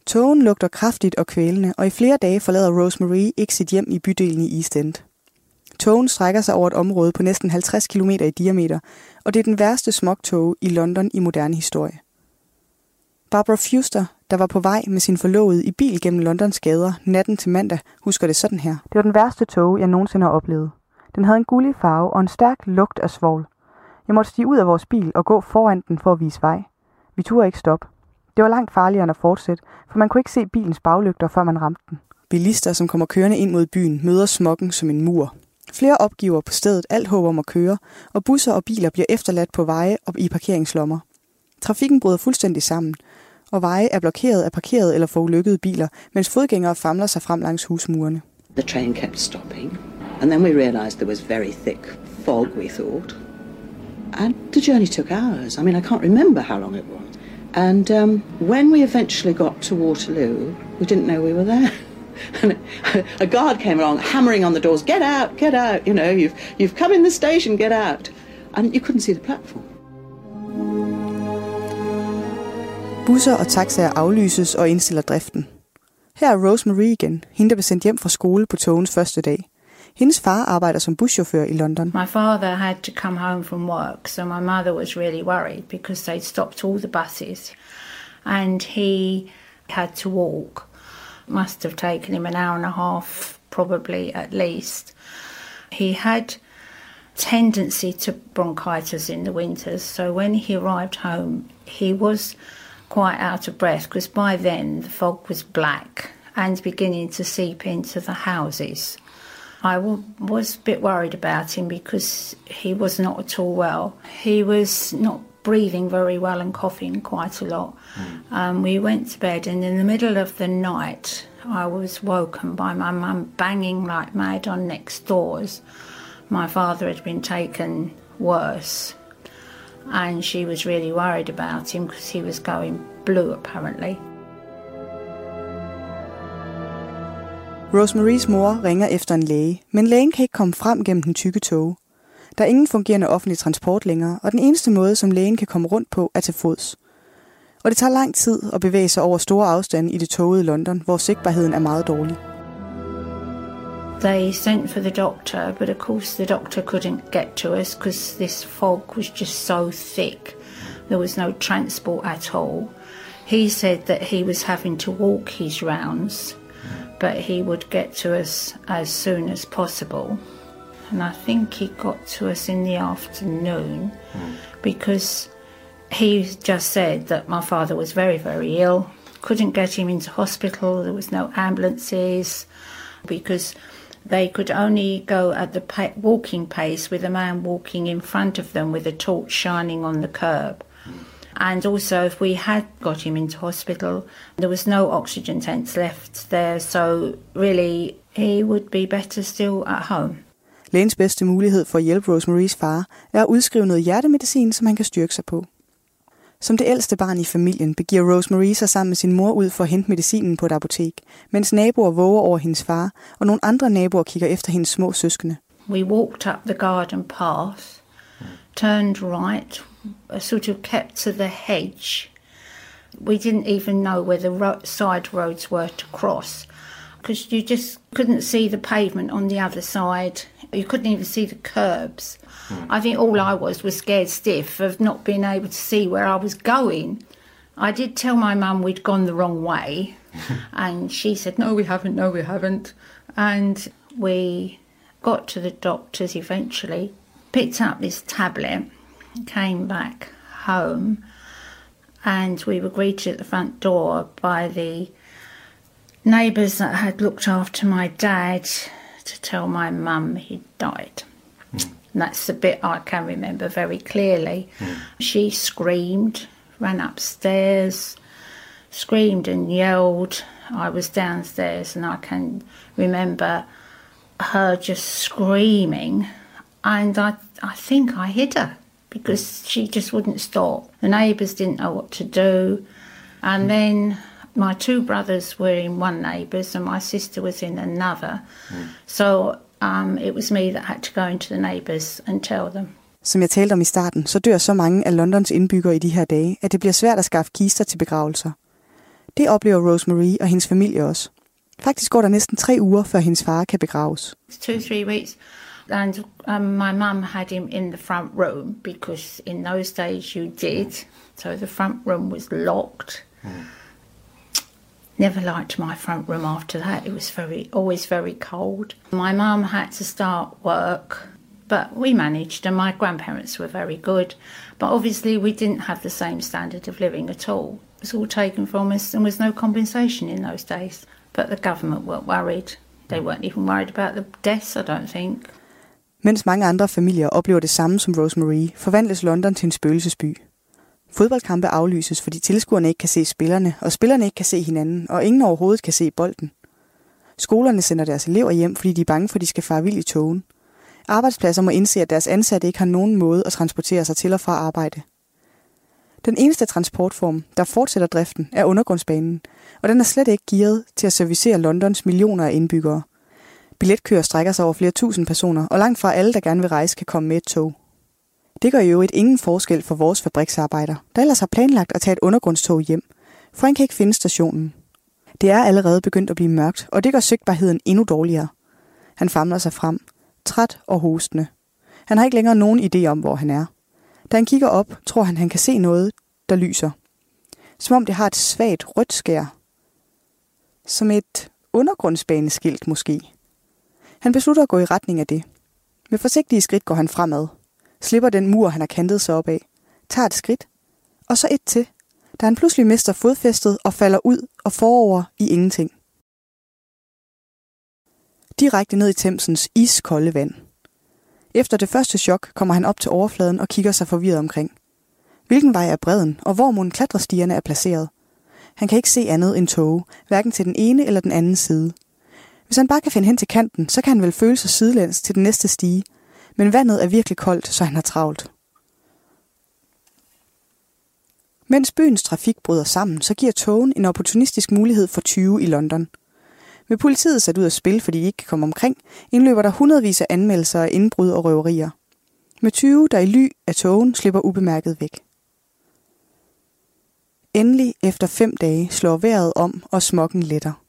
Togen lugter kraftigt og kvælende, og i flere dage forlader Rosemary ikke sit hjem i bydelen i East End. Togen strækker sig over et område på næsten 50 km i diameter, og det er den værste smogtog i London i moderne historie. Barbara Fuster, der var på vej med sin forlovede i bil gennem Londons gader natten til mandag, husker det sådan her. Det var den værste tog, jeg nogensinde har oplevet. Den havde en gullig farve og en stærk lugt af svovl. Jeg måtte stige ud af vores bil og gå foran den for at vise vej. Vi turde ikke stoppe. Det var langt farligere end at fortsætte, for man kunne ikke se bilens baglygter, før man ramte den. Bilister, som kommer kørende ind mod byen, møder smokken som en mur. Flere opgiver på stedet alt håb om at køre, og busser og biler bliver efterladt på veje og i parkeringslommer. Trafikken bryder fuldstændig sammen, og veje er blokeret af parkerede eller forulykkede biler, mens fodgængere famler sig frem langs husmurene. The train kept stopping, and then we realized there was very thick fog, we thought. And the journey took hours. I mean, I can't remember how long it was. And um, when we eventually got to Waterloo, we didn't know we were there. and a guard came along, hammering on the doors, get out, get out, you know, you've, you've come in the station, get out. And you couldn't see the platform. Busser og taxaer aflyses og indstiller driften. Her er Rosemary igen, hende der blev sendt hjem fra skole på togens første dag. Hendes far arbejder som buschauffør i London. My father had to come home from work, so my mother was really worried because they'd stopped all the buses and he had to walk. Must have taken him an hour and a half, probably at least. He had tendency to bronchitis in the winters, so when he arrived home, he was quite out of breath because by then the fog was black and beginning to seep into the houses. I w- was a bit worried about him because he was not at all well. He was not breathing very well and coughing quite a lot. Mm. Um, we went to bed, and in the middle of the night, I was woken by my mum banging like mad on next doors. My father had been taken worse, and she was really worried about him because he was going blue apparently. Rosemarys mor ringer efter en læge, men lægen kan ikke komme frem gennem den tykke tog. Der er ingen fungerende offentlig transport længere, og den eneste måde, som lægen kan komme rundt på, er til fods. Og det tager lang tid at bevæge sig over store afstande i det togede London, hvor sigtbarheden er meget dårlig. They sent for the doctor, but of course the doctor couldn't get to us because this fog was just so thick. There was no transport at all. He said that he was having to walk his rounds but he would get to us as soon as possible. And I think he got to us in the afternoon mm. because he just said that my father was very, very ill. Couldn't get him into hospital, there was no ambulances because they could only go at the pa- walking pace with a man walking in front of them with a torch shining on the curb. And also, if we had got him into hospital, there was no oxygen tanks left there, so really he would be better still at home. Lægens bedste mulighed for at hjælpe Rosemarys far er at udskrive noget hjertemedicin, som han kan styrke sig på. Som det ældste barn i familien begiver Rosemary sig sammen med sin mor ud for at hente medicinen på et apotek, mens naboer våger over hendes far, og nogle andre naboer kigger efter hendes små søskende. We walked up the garden path, turned right, sort of kept to the hedge. We didn't even know where the ro- side roads were to cross because you just couldn't see the pavement on the other side. You couldn't even see the curbs. Mm. I think all I was was scared stiff of not being able to see where I was going. I did tell my mum we'd gone the wrong way, and she said, No, we haven't, no, we haven't. And we got to the doctors eventually, picked up this tablet, came back home and we were greeted at the front door by the neighbours that had looked after my dad to tell my mum he'd died. Mm. And that's the bit I can remember very clearly. Mm. She screamed, ran upstairs, screamed and yelled. I was downstairs and I can remember her just screaming and I, I think I hit her because she just wouldn't stop. The neighbours didn't know what to do. And then my two brothers were in one neighbour's and my sister was in another. Mm. So um, it was me that had to go into the neighbours and tell them. Som jeg talte om i starten, så dør så mange af Londons indbyggere i de her dage, at det bliver svært at skaffe kister til begravelser. Det oplever Rosemary og hendes familie også. Faktisk går der næsten tre uger, før hendes far kan begraves. Two, three weeks. And um, my mum had him in the front room because in those days you did. So the front room was locked. Mm. Never liked my front room after that. It was very always very cold. My mum had to start work, but we managed, and my grandparents were very good. But obviously, we didn't have the same standard of living at all. It was all taken from us, and was no compensation in those days. But the government weren't worried. They weren't even worried about the deaths, I don't think. Mens mange andre familier oplever det samme som Rosemary, forvandles London til en spøgelsesby. Fodboldkampe aflyses, fordi tilskuerne ikke kan se spillerne, og spillerne ikke kan se hinanden, og ingen overhovedet kan se bolden. Skolerne sender deres elever hjem, fordi de er bange for, at de skal fare vild i togen. Arbejdspladser må indse, at deres ansatte ikke har nogen måde at transportere sig til og fra arbejde. Den eneste transportform, der fortsætter driften, er undergrundsbanen, og den er slet ikke gearet til at servicere Londons millioner af indbyggere – Billetkøer strækker sig over flere tusind personer, og langt fra alle, der gerne vil rejse, kan komme med et tog. Det gør i øvrigt ingen forskel for vores fabriksarbejder, der ellers har planlagt at tage et undergrundstog hjem, for han kan ikke finde stationen. Det er allerede begyndt at blive mørkt, og det gør sigtbarheden endnu dårligere. Han famler sig frem, træt og hostende. Han har ikke længere nogen idé om, hvor han er. Da han kigger op, tror han, han kan se noget, der lyser. Som om det har et svagt rødt skær. Som et undergrundsbaneskilt måske. Han beslutter at gå i retning af det. Med forsigtige skridt går han fremad. Slipper den mur, han har kantet sig op af. Tager et skridt. Og så et til. Da han pludselig mister fodfæstet og falder ud og forover i ingenting. Direkte ned i Thamesens iskolde vand. Efter det første chok kommer han op til overfladen og kigger sig forvirret omkring. Hvilken vej er bredden, og hvor mon klatrestierne er placeret? Han kan ikke se andet end tåge, hverken til den ene eller den anden side. Hvis han bare kan finde hen til kanten, så kan han vel føle sig sidelæns til den næste stige. Men vandet er virkelig koldt, så han har travlt. Mens byens trafik bryder sammen, så giver togen en opportunistisk mulighed for 20 i London. Med politiet sat ud af spil, fordi de ikke kan komme omkring, indløber der hundredvis af anmeldelser af indbrud og røverier. Med 20, der i ly af togen slipper ubemærket væk. Endelig efter fem dage slår vejret om, og smokken letter.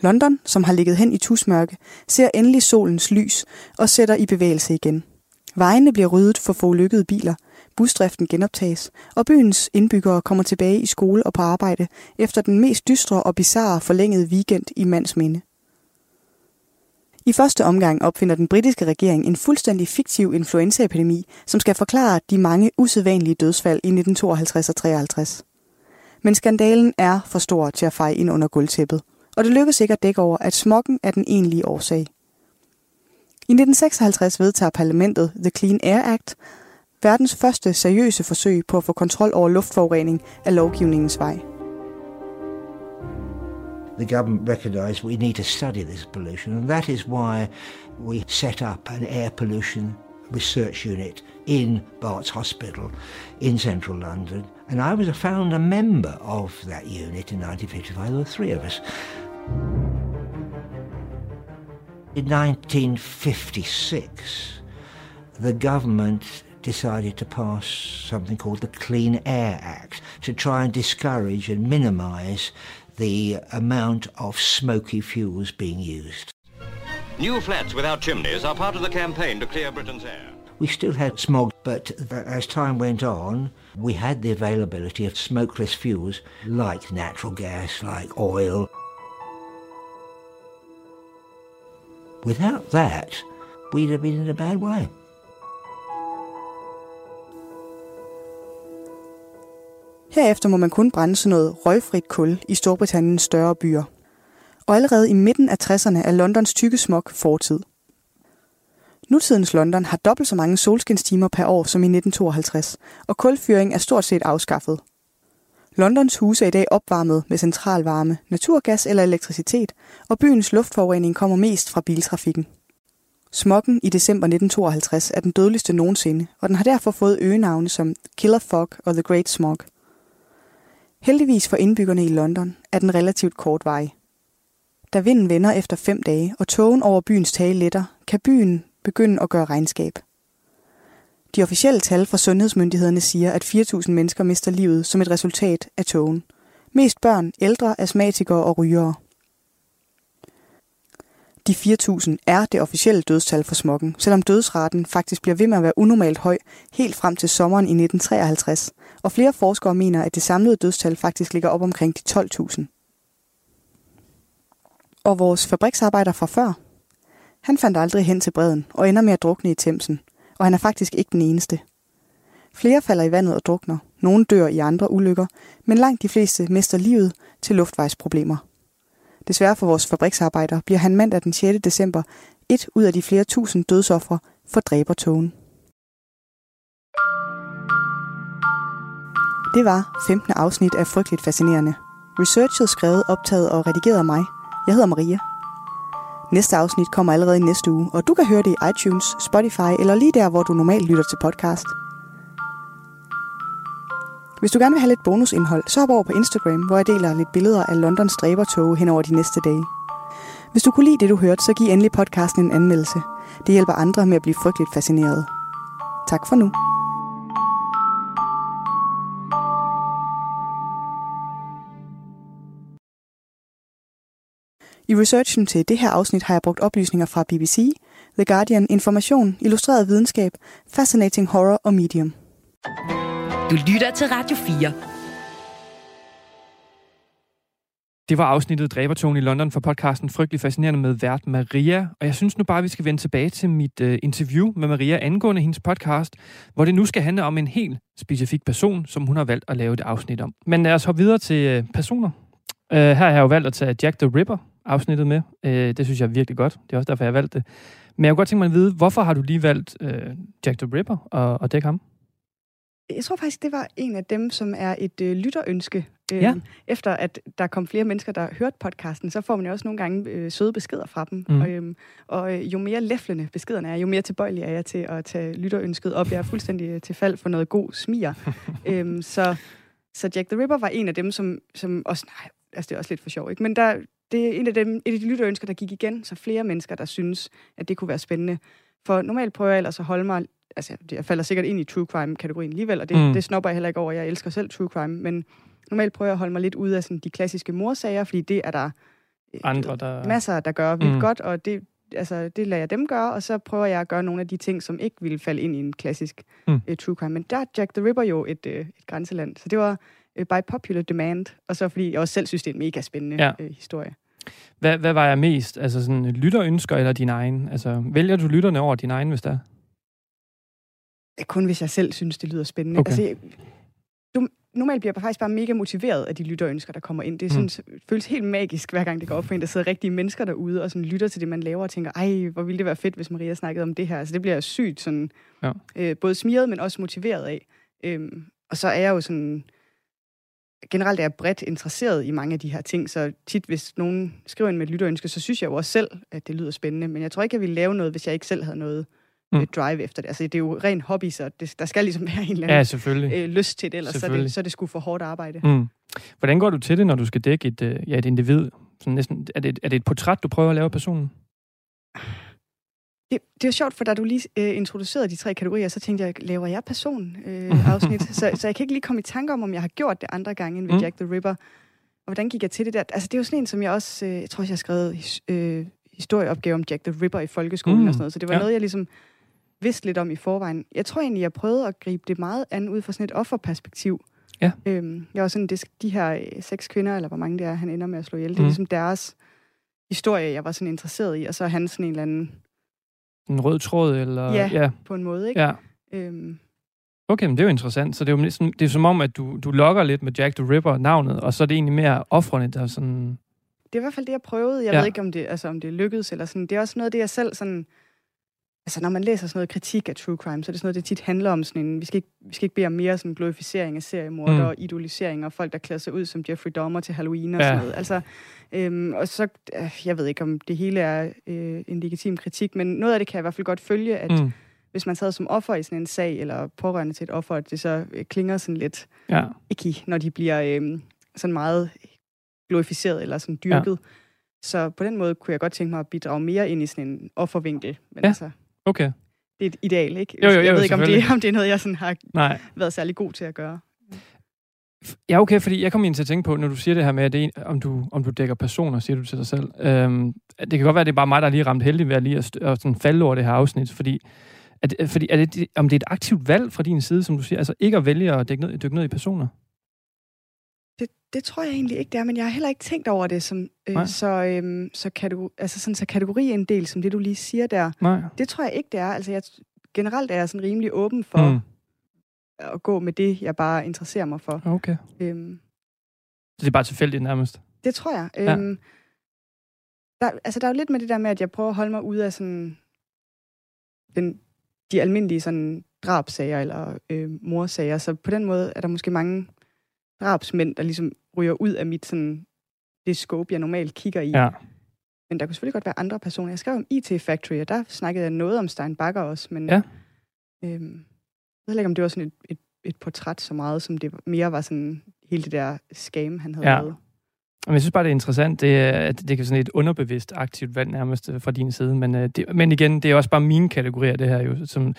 London, som har ligget hen i tusmørke, ser endelig solens lys og sætter i bevægelse igen. Vejene bliver ryddet for forulykkede biler, busdriften genoptages, og byens indbyggere kommer tilbage i skole og på arbejde efter den mest dystre og bizarre forlængede weekend i mands minde. I første omgang opfinder den britiske regering en fuldstændig fiktiv influenzaepidemi, som skal forklare de mange usædvanlige dødsfald i 1952 og 53. Men skandalen er for stor til at feje ind under gulvtæppet, og det lykkedes ikke at dække over, at smokken er den egentlige årsag. I 1956 vedtager parlamentet The Clean Air Act, verdens første seriøse forsøg på at få kontrol over luftforurening af lovgivningens vej. The government recognised we need to study this pollution, and that is why we set up an air pollution research unit in Barts Hospital in central London. And I was a founder member of that unit in 1955. There were three of us. In 1956, the government decided to pass something called the Clean Air Act to try and discourage and minimise the amount of smoky fuels being used. New flats without chimneys are part of the campaign to clear Britain's air. We still had smog, but as time went on, we had the availability of smokeless fuels like natural gas, like oil. Without that, we'd have been in a bad way. Herefter må man kun brænde sådan noget røgfrit kul i Storbritanniens større byer. Og allerede i midten af 60'erne er Londons tykke smog fortid. Nutidens London har dobbelt så mange solskinstimer per år som i 1952, og kulfyring er stort set afskaffet. Londons huse er i dag opvarmet med centralvarme, naturgas eller elektricitet, og byens luftforurening kommer mest fra biltrafikken. Smokken i december 1952 er den dødeligste nogensinde, og den har derfor fået øgenavne som Killer Fog og The Great Smog. Heldigvis for indbyggerne i London er den relativt kort vej. Da vinden vender efter fem dage, og togen over byens tage letter, kan byen begynde at gøre regnskab. De officielle tal fra sundhedsmyndighederne siger, at 4.000 mennesker mister livet som et resultat af togen. Mest børn, ældre, astmatikere og rygere. De 4.000 er det officielle dødstal for smokken, selvom dødsraten faktisk bliver ved med at være unormalt høj helt frem til sommeren i 1953, og flere forskere mener, at det samlede dødstal faktisk ligger op omkring de 12.000. Og vores fabriksarbejder fra før? Han fandt aldrig hen til bredden og ender med at drukne i Thamesen, og han er faktisk ikke den eneste. Flere falder i vandet og drukner, nogle dør i andre ulykker, men langt de fleste mister livet til luftvejsproblemer. Desværre for vores fabriksarbejder bliver han mandag den 6. december et ud af de flere tusind dødsoffre for dræbertogen. Det var 15. afsnit af Frygteligt Fascinerende. Researchet skrevet, optaget og redigeret af mig. Jeg hedder Maria. Næste afsnit kommer allerede i næste uge, og du kan høre det i iTunes, Spotify eller lige der, hvor du normalt lytter til podcast. Hvis du gerne vil have lidt bonusindhold, så hop over på Instagram, hvor jeg deler lidt billeder af Londons stræbertog hen over de næste dage. Hvis du kunne lide det, du hørte, så giv endelig podcasten en anmeldelse. Det hjælper andre med at blive frygteligt fascineret. Tak for nu. I researchen til det her afsnit har jeg brugt oplysninger fra BBC, The Guardian, Information, Illustreret Videnskab, Fascinating Horror og Medium. Du lytter til Radio 4. Det var afsnittet Dræbertogen i London for podcasten Frygtelig Fascinerende med vært Maria. Og jeg synes nu bare, vi skal vende tilbage til mit uh, interview med Maria angående hendes podcast, hvor det nu skal handle om en helt specifik person, som hun har valgt at lave et afsnit om. Men lad os hoppe videre til uh, personer. Uh, her har jeg jo valgt at tage Jack the Ripper afsnittet med. Uh, det synes jeg er virkelig godt. Det er også derfor, jeg har valgt det. Men jeg kunne godt tænke mig at vide, hvorfor har du lige valgt uh, Jack the Ripper og, og dække ham? Jeg tror faktisk, det var en af dem, som er et øh, lytterønske. Øh, Ja. Efter at der kom flere mennesker, der hørte podcasten, så får man jo også nogle gange øh, søde beskeder fra dem. Mm. Og, øhm, og øh, jo mere læflende beskederne er, jo mere tilbøjelig er jeg til at tage lytterønsket op. Jeg er fuldstændig øh, til fald for noget god smier. øhm, så, så Jack the Ripper var en af dem, som, som også... Nej, altså det er også lidt for sjov, ikke? Men der, det er en af dem, et af de lytterønsker, der gik igen, så flere mennesker, der synes, at det kunne være spændende. For normalt prøver jeg ellers at holde mig altså, jeg falder sikkert ind i true crime-kategorien alligevel, og det, Mm. det snopper jeg heller ikke over. Jeg elsker selv true crime, men normalt prøver jeg at holde mig lidt ude af sådan, de klassiske morsager, fordi det er der øh, Andre, der... masser, der gør vildt Mm. godt, og det, altså, det lader jeg dem gøre, og så prøver jeg at gøre nogle af de ting, som ikke ville falde ind i en klassisk mm. uh, true crime. Men der er Jack the Ripper jo et, uh, et grænseland, så det var uh, by popular demand, og så fordi jeg også selv synes, det er en mega spændende Ja. uh, historie. Hvad, hvad var jeg mest? Altså sådan lytterønsker eller din egen? Altså, vælger du lytterne over din egen, hvis der Kun hvis jeg selv synes, det lyder spændende. Okay. Altså, jeg- du, normalt bliver jeg faktisk bare mega motiveret af de lytterønsker, der kommer ind. Det er Mm. sådan, mm. føles helt magisk, hver gang det går op for en, der sidder rigtige mennesker derude og sådan lytter til det, man laver og tænker, ej, hvor ville det være fedt, hvis Maria snakkede om det her. Altså, det bliver jeg sygt sådan, Ja. øh, både smiret, men også motiveret af. Øhm, og så er jeg jo sådan, generelt er jeg bredt interesseret i mange af de her ting, så tit, hvis nogen skriver ind med et lytterønske, så synes jeg jo også selv, at det lyder spændende. Men jeg tror ikke, jeg ville lave noget, hvis jeg ikke selv havde noget Mm. drive efter det. Altså, det er jo ren hobby, så det, der skal ligesom være en eller anden Ja, selvfølgelig. øh, lyst til det, ellers så er det, så det sgu for hårdt arbejde. Mm. Hvordan går du til det, når du skal dække et, øh, ja, et individ? Sådan næsten, er, det, er det et portræt, du prøver at lave af personen? Det, det er jo sjovt, for da du lige øh, introducerede de tre kategorier, så tænkte jeg, laver jeg person øh, afsnit? så, så jeg kan ikke lige komme i tanke om, om jeg har gjort det andre gange end ved Mm. Jack the Ripper. Og hvordan gik jeg til det der? Altså, det er jo sådan en, som jeg også, øh, jeg tror, jeg har skrevet his, øh, historieopgave om Jack the Ripper i folkeskolen Mm. og sådan noget. Så det var Ja. noget, jeg ligesom vidste lidt om i forvejen. Jeg tror egentlig, jeg prøvede at gribe det meget an ud fra sådan et offerperspektiv. Ja. Øhm, jeg var sådan, det, de her øh, seks kvinder, eller hvor mange det er, han ender med at slå ihjel, det Mm. er ligesom deres historie, jeg var sådan interesseret i, og så er han sådan en eller anden En rød tråd? Eller, Ja. ja. på en måde, ikke? ja. Øhm, Okay, men det er jo interessant. Så det er jo næsten, det er som om, at du, du lokker lidt med Jack the Ripper navnet, og så er det egentlig mere offrene, der er sådan... det er i hvert fald det, jeg prøvede. Jeg Ja. ja. ved ikke, om det, altså, om det lykkedes, eller sådan. Det er også noget af det, jeg selv sådan... Altså, når man læser sådan noget kritik af true crime, så er det sådan noget, det tit handler om sådan en... Vi skal ikke, vi skal ikke bede om mere sådan glorificering af seriemordere Mm. og idolisering af folk, der klæder sig ud som Jeffrey Dahmer til Halloween og Ja. sådan noget. Altså, øhm, og så... Øh, jeg ved ikke, om det hele er øh, en legitim kritik, men noget af det kan jeg i hvert fald godt følge, at Mm. hvis man sad som offer i sådan en sag, eller pårørende til et offer, at det så øh, klinger sådan lidt Ja. ikke, når de bliver øh, sådan meget glorificeret eller sådan dyrket. Ja. Så på den måde kunne jeg godt tænke mig at bidrage mere ind i sådan en offervinkel. Men Ja. altså, Okay. det er et ideal, ikke? Jo, jo, jo, jeg ved ikke, om det, om det er noget, jeg sådan har Nej. været særlig god til at gøre. Ja, okay, fordi jeg kom ind til at tænke på, når du siger det her med, at det er, om, du, om du dækker personer, siger du til dig selv. Øhm, det kan godt være, at det er bare mig, der er lige ramt heldig ved at lige at, at sådan falde over det her afsnit, fordi, det, fordi er det, om det er et aktivt valg fra din side, som du siger, altså ikke at vælge at dykke ned, dykke ned i personer? Det, tror jeg egentlig ikke, det er, men jeg har heller ikke tænkt over det som Nej. øh, så, øhm, så, kategori, altså sådan, så kategori en del, som det du lige siger der. Nej. Det tror jeg ikke, det er. Altså, jeg, generelt er jeg sådan rimelig åben for Mm. mm. at gå med det, jeg bare interesserer mig for. Okay. Øhm, Så det er bare tilfældigt nærmest. Det tror jeg. Ja. Øhm, der, altså, der er jo lidt med det der med, at jeg prøver at holde mig ude af sådan den, de almindelige sådan drabsager eller øh, morsager. Så på den måde er der måske mange drabsmænd, der ligesom ryger ud af mit sådan, det scope, jeg normalt kigger i. Ja. Men der kunne selvfølgelig godt være andre personer. Jeg skrev om IT Factory, og der snakkede jeg noget om Stein Bakker også, men Ja. øhm, jeg ved ikke, om det var sådan et, et, et portræt så meget, som det mere var sådan hele det der scam, han havde Ja. lavet. Men jeg synes bare, det er interessant, det er, at det er sådan et underbevidst aktivt valg nærmest øh, fra din side. Men, øh, det, men igen, det er også bare mine kategorier, det her jo. Som,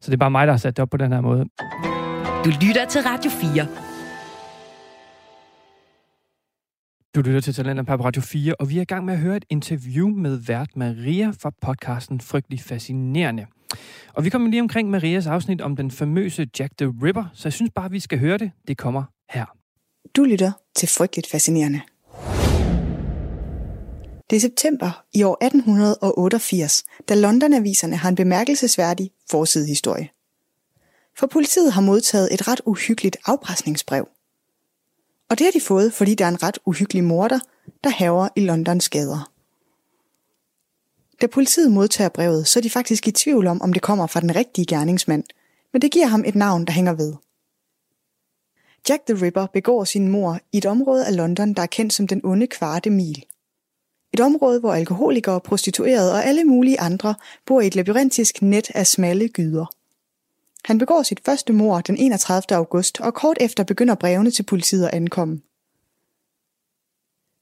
så det er bare mig, der har sat det op på den her måde. Du lytter til Radio 4. Du lytter til Talenter på Radio 4, og vi er i gang med at høre et interview med vært Maria fra podcasten Frygtelig Fascinerende. Og vi kommer lige omkring Marias afsnit om den famøse Jack the Ripper, så jeg synes bare, vi skal høre det. Det kommer her. Du lytter til Frygteligt Fascinerende. Det er september i år 1888, da London-aviserne har en bemærkelsesværdig forsidehistorie. For politiet har modtaget et ret uhyggeligt afpresningsbrev. Og det har de fået, fordi der er en ret uhyggelig morder, der haver i Londons gader. Da politiet modtager brevet, så er de faktisk i tvivl om, om det kommer fra den rigtige gerningsmand, men det giver ham et navn, der hænger ved. Jack the Ripper begår sin mor i et område af London, der er kendt som den onde kvarte mil. Et område, hvor alkoholikere, prostituerede og alle mulige andre bor i et labyrintisk net af smalle gyder. Han begår sit første mord den 31. august, og kort efter begynder brevene til politiet at ankomme.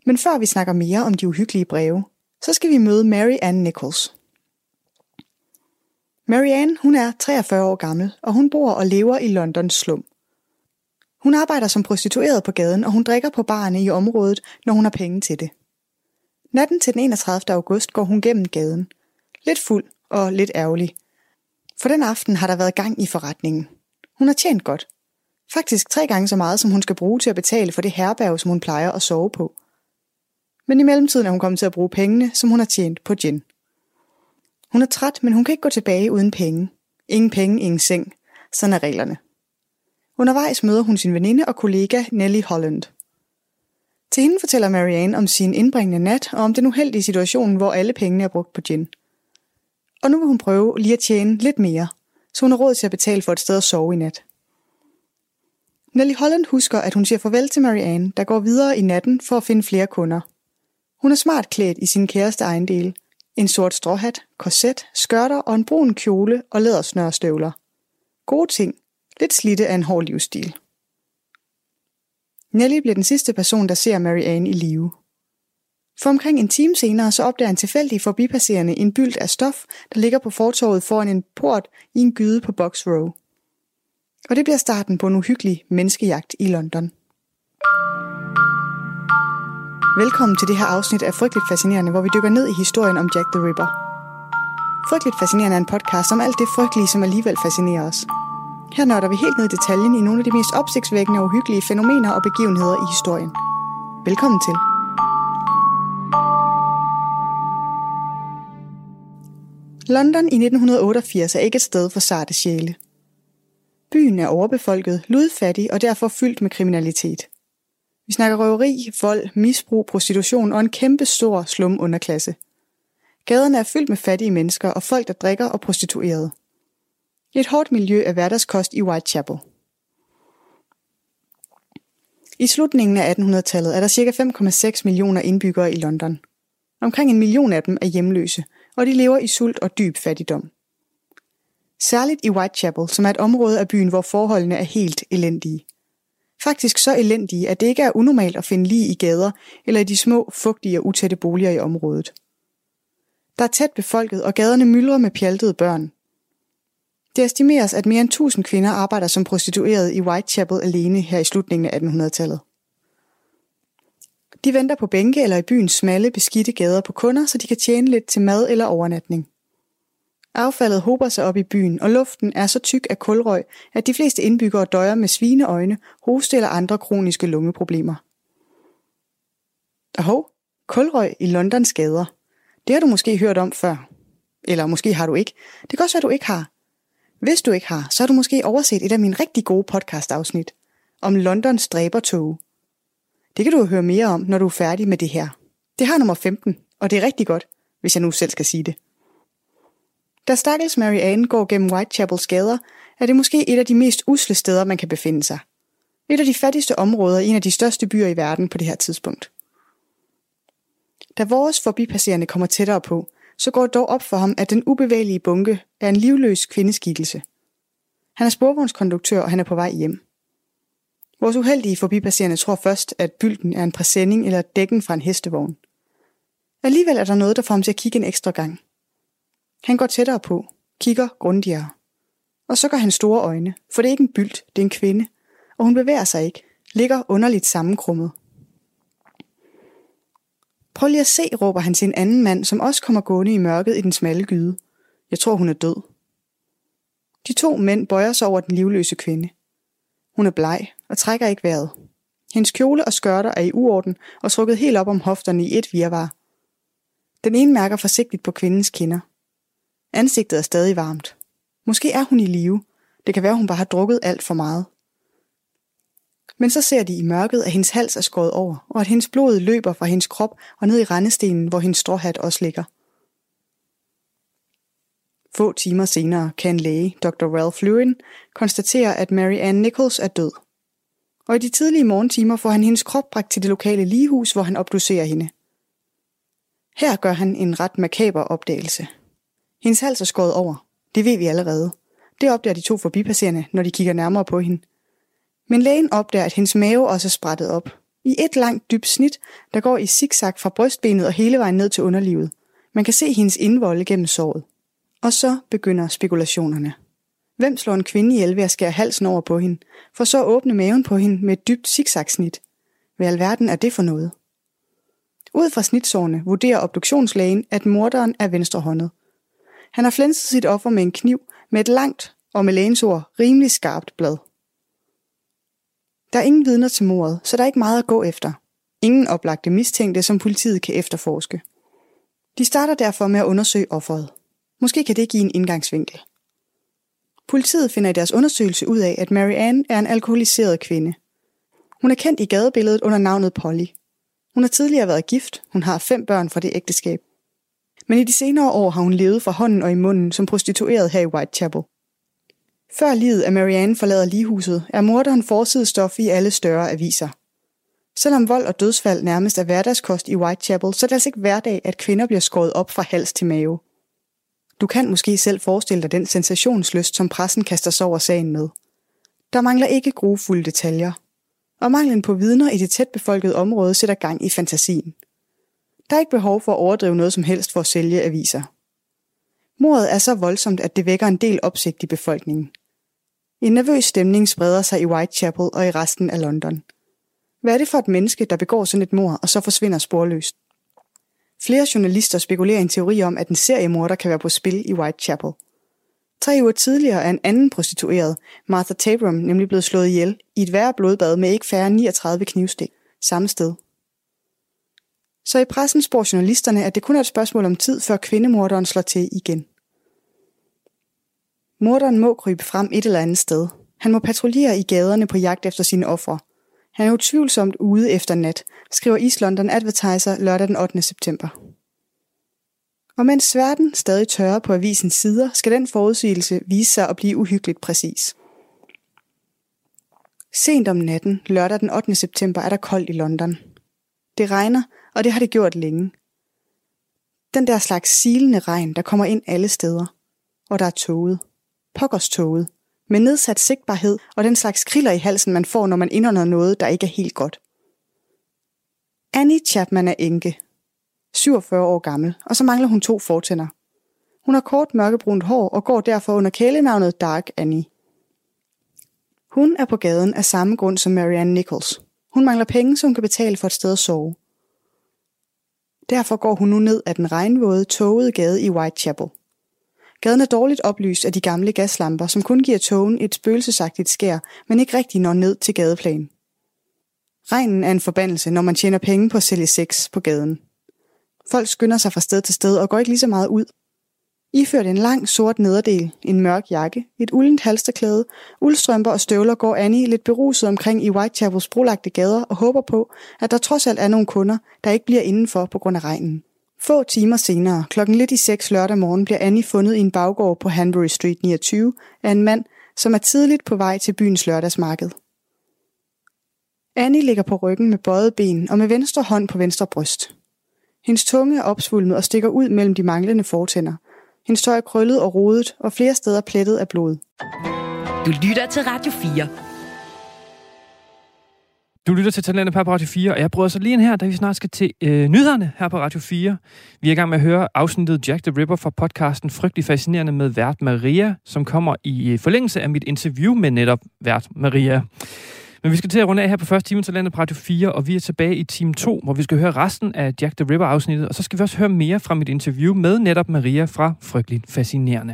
Men før vi snakker mere om de uhyggelige breve, så skal vi møde Mary Ann Nichols. Mary Ann, hun er 43 år gammel, og hun bor og lever i Londons slum. Hun arbejder som prostitueret på gaden, og hun drikker på barne i området, når hun har penge til det. Natten til den 31. august går hun gennem gaden. Lidt fuld og lidt ærgerlig. For den aften har der været gang i forretningen. Hun har tjent godt. Faktisk tre gange så meget, som hun skal bruge til at betale for det herberg, som hun plejer at sove på. Men i mellemtiden er hun kommet til at bruge pengene, som hun har tjent på gin. Hun er træt, men hun kan ikke gå tilbage uden penge. Ingen penge, ingen seng. Sådan er reglerne. Undervejs møder hun sin veninde og kollega Nelly Holland. Til hende fortæller Marianne om sin indbringende nat og om den uheldige situation, hvor alle pengene er brugt på gin. Og nu vil hun prøve lige at tjene lidt mere, så hun har råd til at betale for et sted at sove i nat. Nelly Holland husker, at hun siger farvel til Marianne, der går videre i natten for at finde flere kunder. Hun er smart klædt i sin kæreste ejendel. En sort stråhat, korset, skørter og en brun kjole og lædersnørstøvler. Gode ting. Lidt slidte af en hård livsstil. Nelly bliver den sidste person, der ser Marianne i live. For omkring en time senere, så opdager en tilfældig forbipasserende en bylt af stof, der ligger på fortorvet foran en port i en gyde på Box Row. Og det bliver starten på en uhyggelig menneskejagt i London. Velkommen til det her afsnit af Frygteligt Fascinerende, hvor vi dykker ned i historien om Jack the Ripper. Frygteligt Fascinerende er en podcast om alt det frygtelige, som alligevel fascinerer os. Her nørder vi helt ned i detaljen i nogle af de mest opsigtsvækkende og uhyggelige fænomener og begivenheder i historien. Velkommen til. London i 1988 er ikke et sted for sarte sjæle. Byen er overbefolket, ludfattig og derfor fyldt med kriminalitet. Vi snakker røveri, vold, misbrug, prostitution og en kæmpe stor slum underklasse. Gaderne er fyldt med fattige mennesker og folk, der drikker og prostituerede. Et hårdt miljø er hverdagskost i Whitechapel. I slutningen af 1800-tallet er der ca. 5,6 millioner indbyggere i London. Omkring en million af dem er hjemløse, og de lever i sult og dyb fattigdom. Særligt i Whitechapel, som er et område af byen, hvor forholdene er helt elendige. Faktisk så elendige, at det ikke er unormalt at finde lige i gader eller i de små, fugtige og utætte boliger i området. Der er tæt befolket, og gaderne myldrer med pjaltede børn. Det estimeres, at mere end 1000 kvinder arbejder som prostituerede i Whitechapel alene her i slutningen af 1800-tallet. De venter på bænke eller i byens smalle, beskidte gader på kunder, så de kan tjene lidt til mad eller overnatning. Affaldet hober sig op i byen, og luften er så tyk af kulrøg, at de fleste indbyggere døjer med svineøjne, hoste eller andre kroniske lungeproblemer. Og hov, kulrøg i Londons gader. Det har du måske hørt om før. Eller måske har du ikke. Det kan også være, du ikke har. Hvis du ikke har, så har du måske overset et af mine rigtig gode podcast-afsnit om Londons dræbertog. Det kan du høre mere om, når du er færdig med det her. Det har nummer 15, og det er rigtig godt, hvis jeg nu selv skal sige det. Da Stakkels Mary Ann går gennem Whitechapels gader, er det måske et af de mest usle steder, man kan befinde sig. Et af de fattigste områder i en af de største byer i verden på det her tidspunkt. Da vores forbipasserende kommer tættere på, så går det dog op for ham, at den ubevægelige bunke er en livløs kvindeskikkelse. Han er sporvognskonduktør, og han er på vej hjem. Vores uheldige forbipasserende tror først, at bylden er en præsending eller dækken fra en hestevogn. Alligevel er der noget, der får ham til at kigge en ekstra gang. Han går tættere på, kigger grundigere. Og så går han store øjne, for det er ikke en bylt, det er en kvinde. Og hun bevæger sig ikke, ligger underligt sammenkrummet. Prøv lige at se, råber han til en anden mand, som også kommer gående i mørket i den smalle gyde. Jeg tror, hun er død. De to mænd bøjer sig over den livløse kvinde. Hun er bleg og trækker ikke vejret. Hendes kjole og skørter er i uorden og trukket helt op om hofterne i et virvar. Den ene mærker forsigtigt på kvindens kinder. Ansigtet er stadig varmt. Måske er hun i live. Det kan være, hun bare har drukket alt for meget. Men så ser de i mørket, at hendes hals er skåret over, og at hendes blod løber fra hendes krop og ned i rendestenen, hvor hendes stråhat også ligger. Få timer senere kan en læge, Dr. Ralph Lewin, konstatere, at Mary Ann Nichols er død. Og i de tidlige morgentimer får han hendes krop bragt til det lokale ligehus, hvor han obducerer hende. Her gør han en ret makaber opdagelse. Hendes hals er skåret over. Det ved vi allerede. Det opdager de to forbipasserende, når de kigger nærmere på hende. Men lægen opdager, at hendes mave også er sprættet op. I et langt dybt snit, der går i zigzag fra brystbenet og hele vejen ned til underlivet. Man kan se hendes indvolde gennem såret. Og så begynder spekulationerne. Hvem slår en kvinde ihjel ved at skære halsen over på hende, for så åbne maven på hende med et dybt zigzagsnit? Hvad alverden er det for noget? Ud fra snitsårene vurderer obduktionslægen, at morderen er venstrehåndet. Han har flænset sit offer med en kniv med et langt og med lægens ord rimelig skarpt blad. Der er ingen vidner til mordet, så der er ikke meget at gå efter. Ingen oplagte mistænkte, som politiet kan efterforske. De starter derfor med at undersøge offeret. Måske kan det give en indgangsvinkel. Politiet finder i deres undersøgelse ud af, at Mary Ann er en alkoholiseret kvinde. Hun er kendt i gadebilledet under navnet Polly. Hun har tidligere været gift, hun har fem børn fra det ægteskab. Men i de senere år har hun levet fra hånden og i munden som prostitueret her i Whitechapel. Før livet af Marianne forlader ligehuset, er morderen forsidestof i alle større aviser. Selvom vold og dødsfald nærmest er hverdagskost i Whitechapel, så er det altså ikke hverdag, at kvinder bliver skåret op fra hals til mave. Du kan måske selv forestille dig den sensationsløst, som pressen kaster sig over sagen med. Der mangler ikke grufulde detaljer. Og manglen på vidner i det tætbefolkede område sætter gang i fantasien. Der er ikke behov for at overdrive noget som helst for at sælge aviser. Mordet er så voldsomt, at det vækker en del opsigt i befolkningen. En nervøs stemning spreder sig i Whitechapel og i resten af London. Hvad er det for et menneske, der begår sådan et mord og så forsvinder sporløst? Flere journalister spekulerer en teori om, at en seriemorder kan være på spil i Whitechapel. Tre uger tidligere er en anden prostitueret, Martha Tabram, nemlig blevet slået ihjel i et værre blodbad med ikke færre 39 knivstik, samme sted. Så i pressen spår journalisterne, at det kun er et spørgsmål om tid, før kvindemorderen slår til igen. Morderen må krybe frem et eller andet sted. Han må patruljere i gaderne på jagt efter sine ofre. Han er utvivlsomt ude efter nat, skriver East London Advertiser lørdag den 8. september. Og mens verden stadig tørrer på avisens sider, skal den forudsigelse vise sig at blive uhyggeligt præcis. Sent om natten, lørdag den 8. september, er der koldt i London. Det regner, og det har det gjort længe. Den der slags silende regn, der kommer ind alle steder. Og der er toget. Pokkers toget. Med nedsat sigtbarhed og den slags kriller i halsen, man får, når man indånder noget, der ikke er helt godt. Annie Chapman er enke. 47 år gammel, og så mangler hun to fortænder. Hun har kort mørkebrunt hår og går derfor under kælenavnet Dark Annie. Hun er på gaden af samme grund som Marianne Nichols. Hun mangler penge, som hun kan betale for et sted at sove. Derfor går hun nu ned ad den regnvåde, tågede gade i Whitechapel. Gaden er dårligt oplyst af de gamle gaslamper, som kun giver togen et spøgelsesagtigt skær, men ikke rigtig når ned til gadeplan. Regnen er en forbandelse, når man tjener penge på at sælge sex på gaden. Folk skynder sig fra sted til sted og går ikke lige så meget ud. Iført en lang sort nederdel, en mørk jakke, et uldent halsterklæde, uldstrømper og støvler går Annie lidt beruset omkring i Whitechapels brolagte gader og håber på, at der trods alt er nogle kunder, der ikke bliver indenfor på grund af regnen. Få timer senere, klokken lidt i 6 lørdag morgen, bliver Annie fundet i en baggård på Hanbury Street 29 af en mand, som er tidligt på vej til byens lørdagsmarked. Annie ligger på ryggen med bøjet ben og med venstre hånd på venstre bryst. Hendes tunge er opsvulmet og stikker ud mellem de manglende fortænder. Hendes tøj er krøllet og rodet og flere steder plettet af blod. Du lytter til Radio 4. Du lytter til Talentet på Radio 4, og jeg bryder så lige ind her, da vi snart skal til øh, nyhederne her på Radio 4. Vi er i gang med at høre afsnittet Jack the Ripper fra podcasten Frygtelig Fascinerende med vært Maria, som kommer i øh, forlængelse af mit interview med netop vært Maria. Men vi skal til at runde af her på første time til landet på Radio 4, og vi er tilbage i time 2, hvor vi skal høre resten af Jack the Ripper afsnittet, og så skal vi også høre mere fra mit interview med netop Maria fra Frygteligt Fascinerende.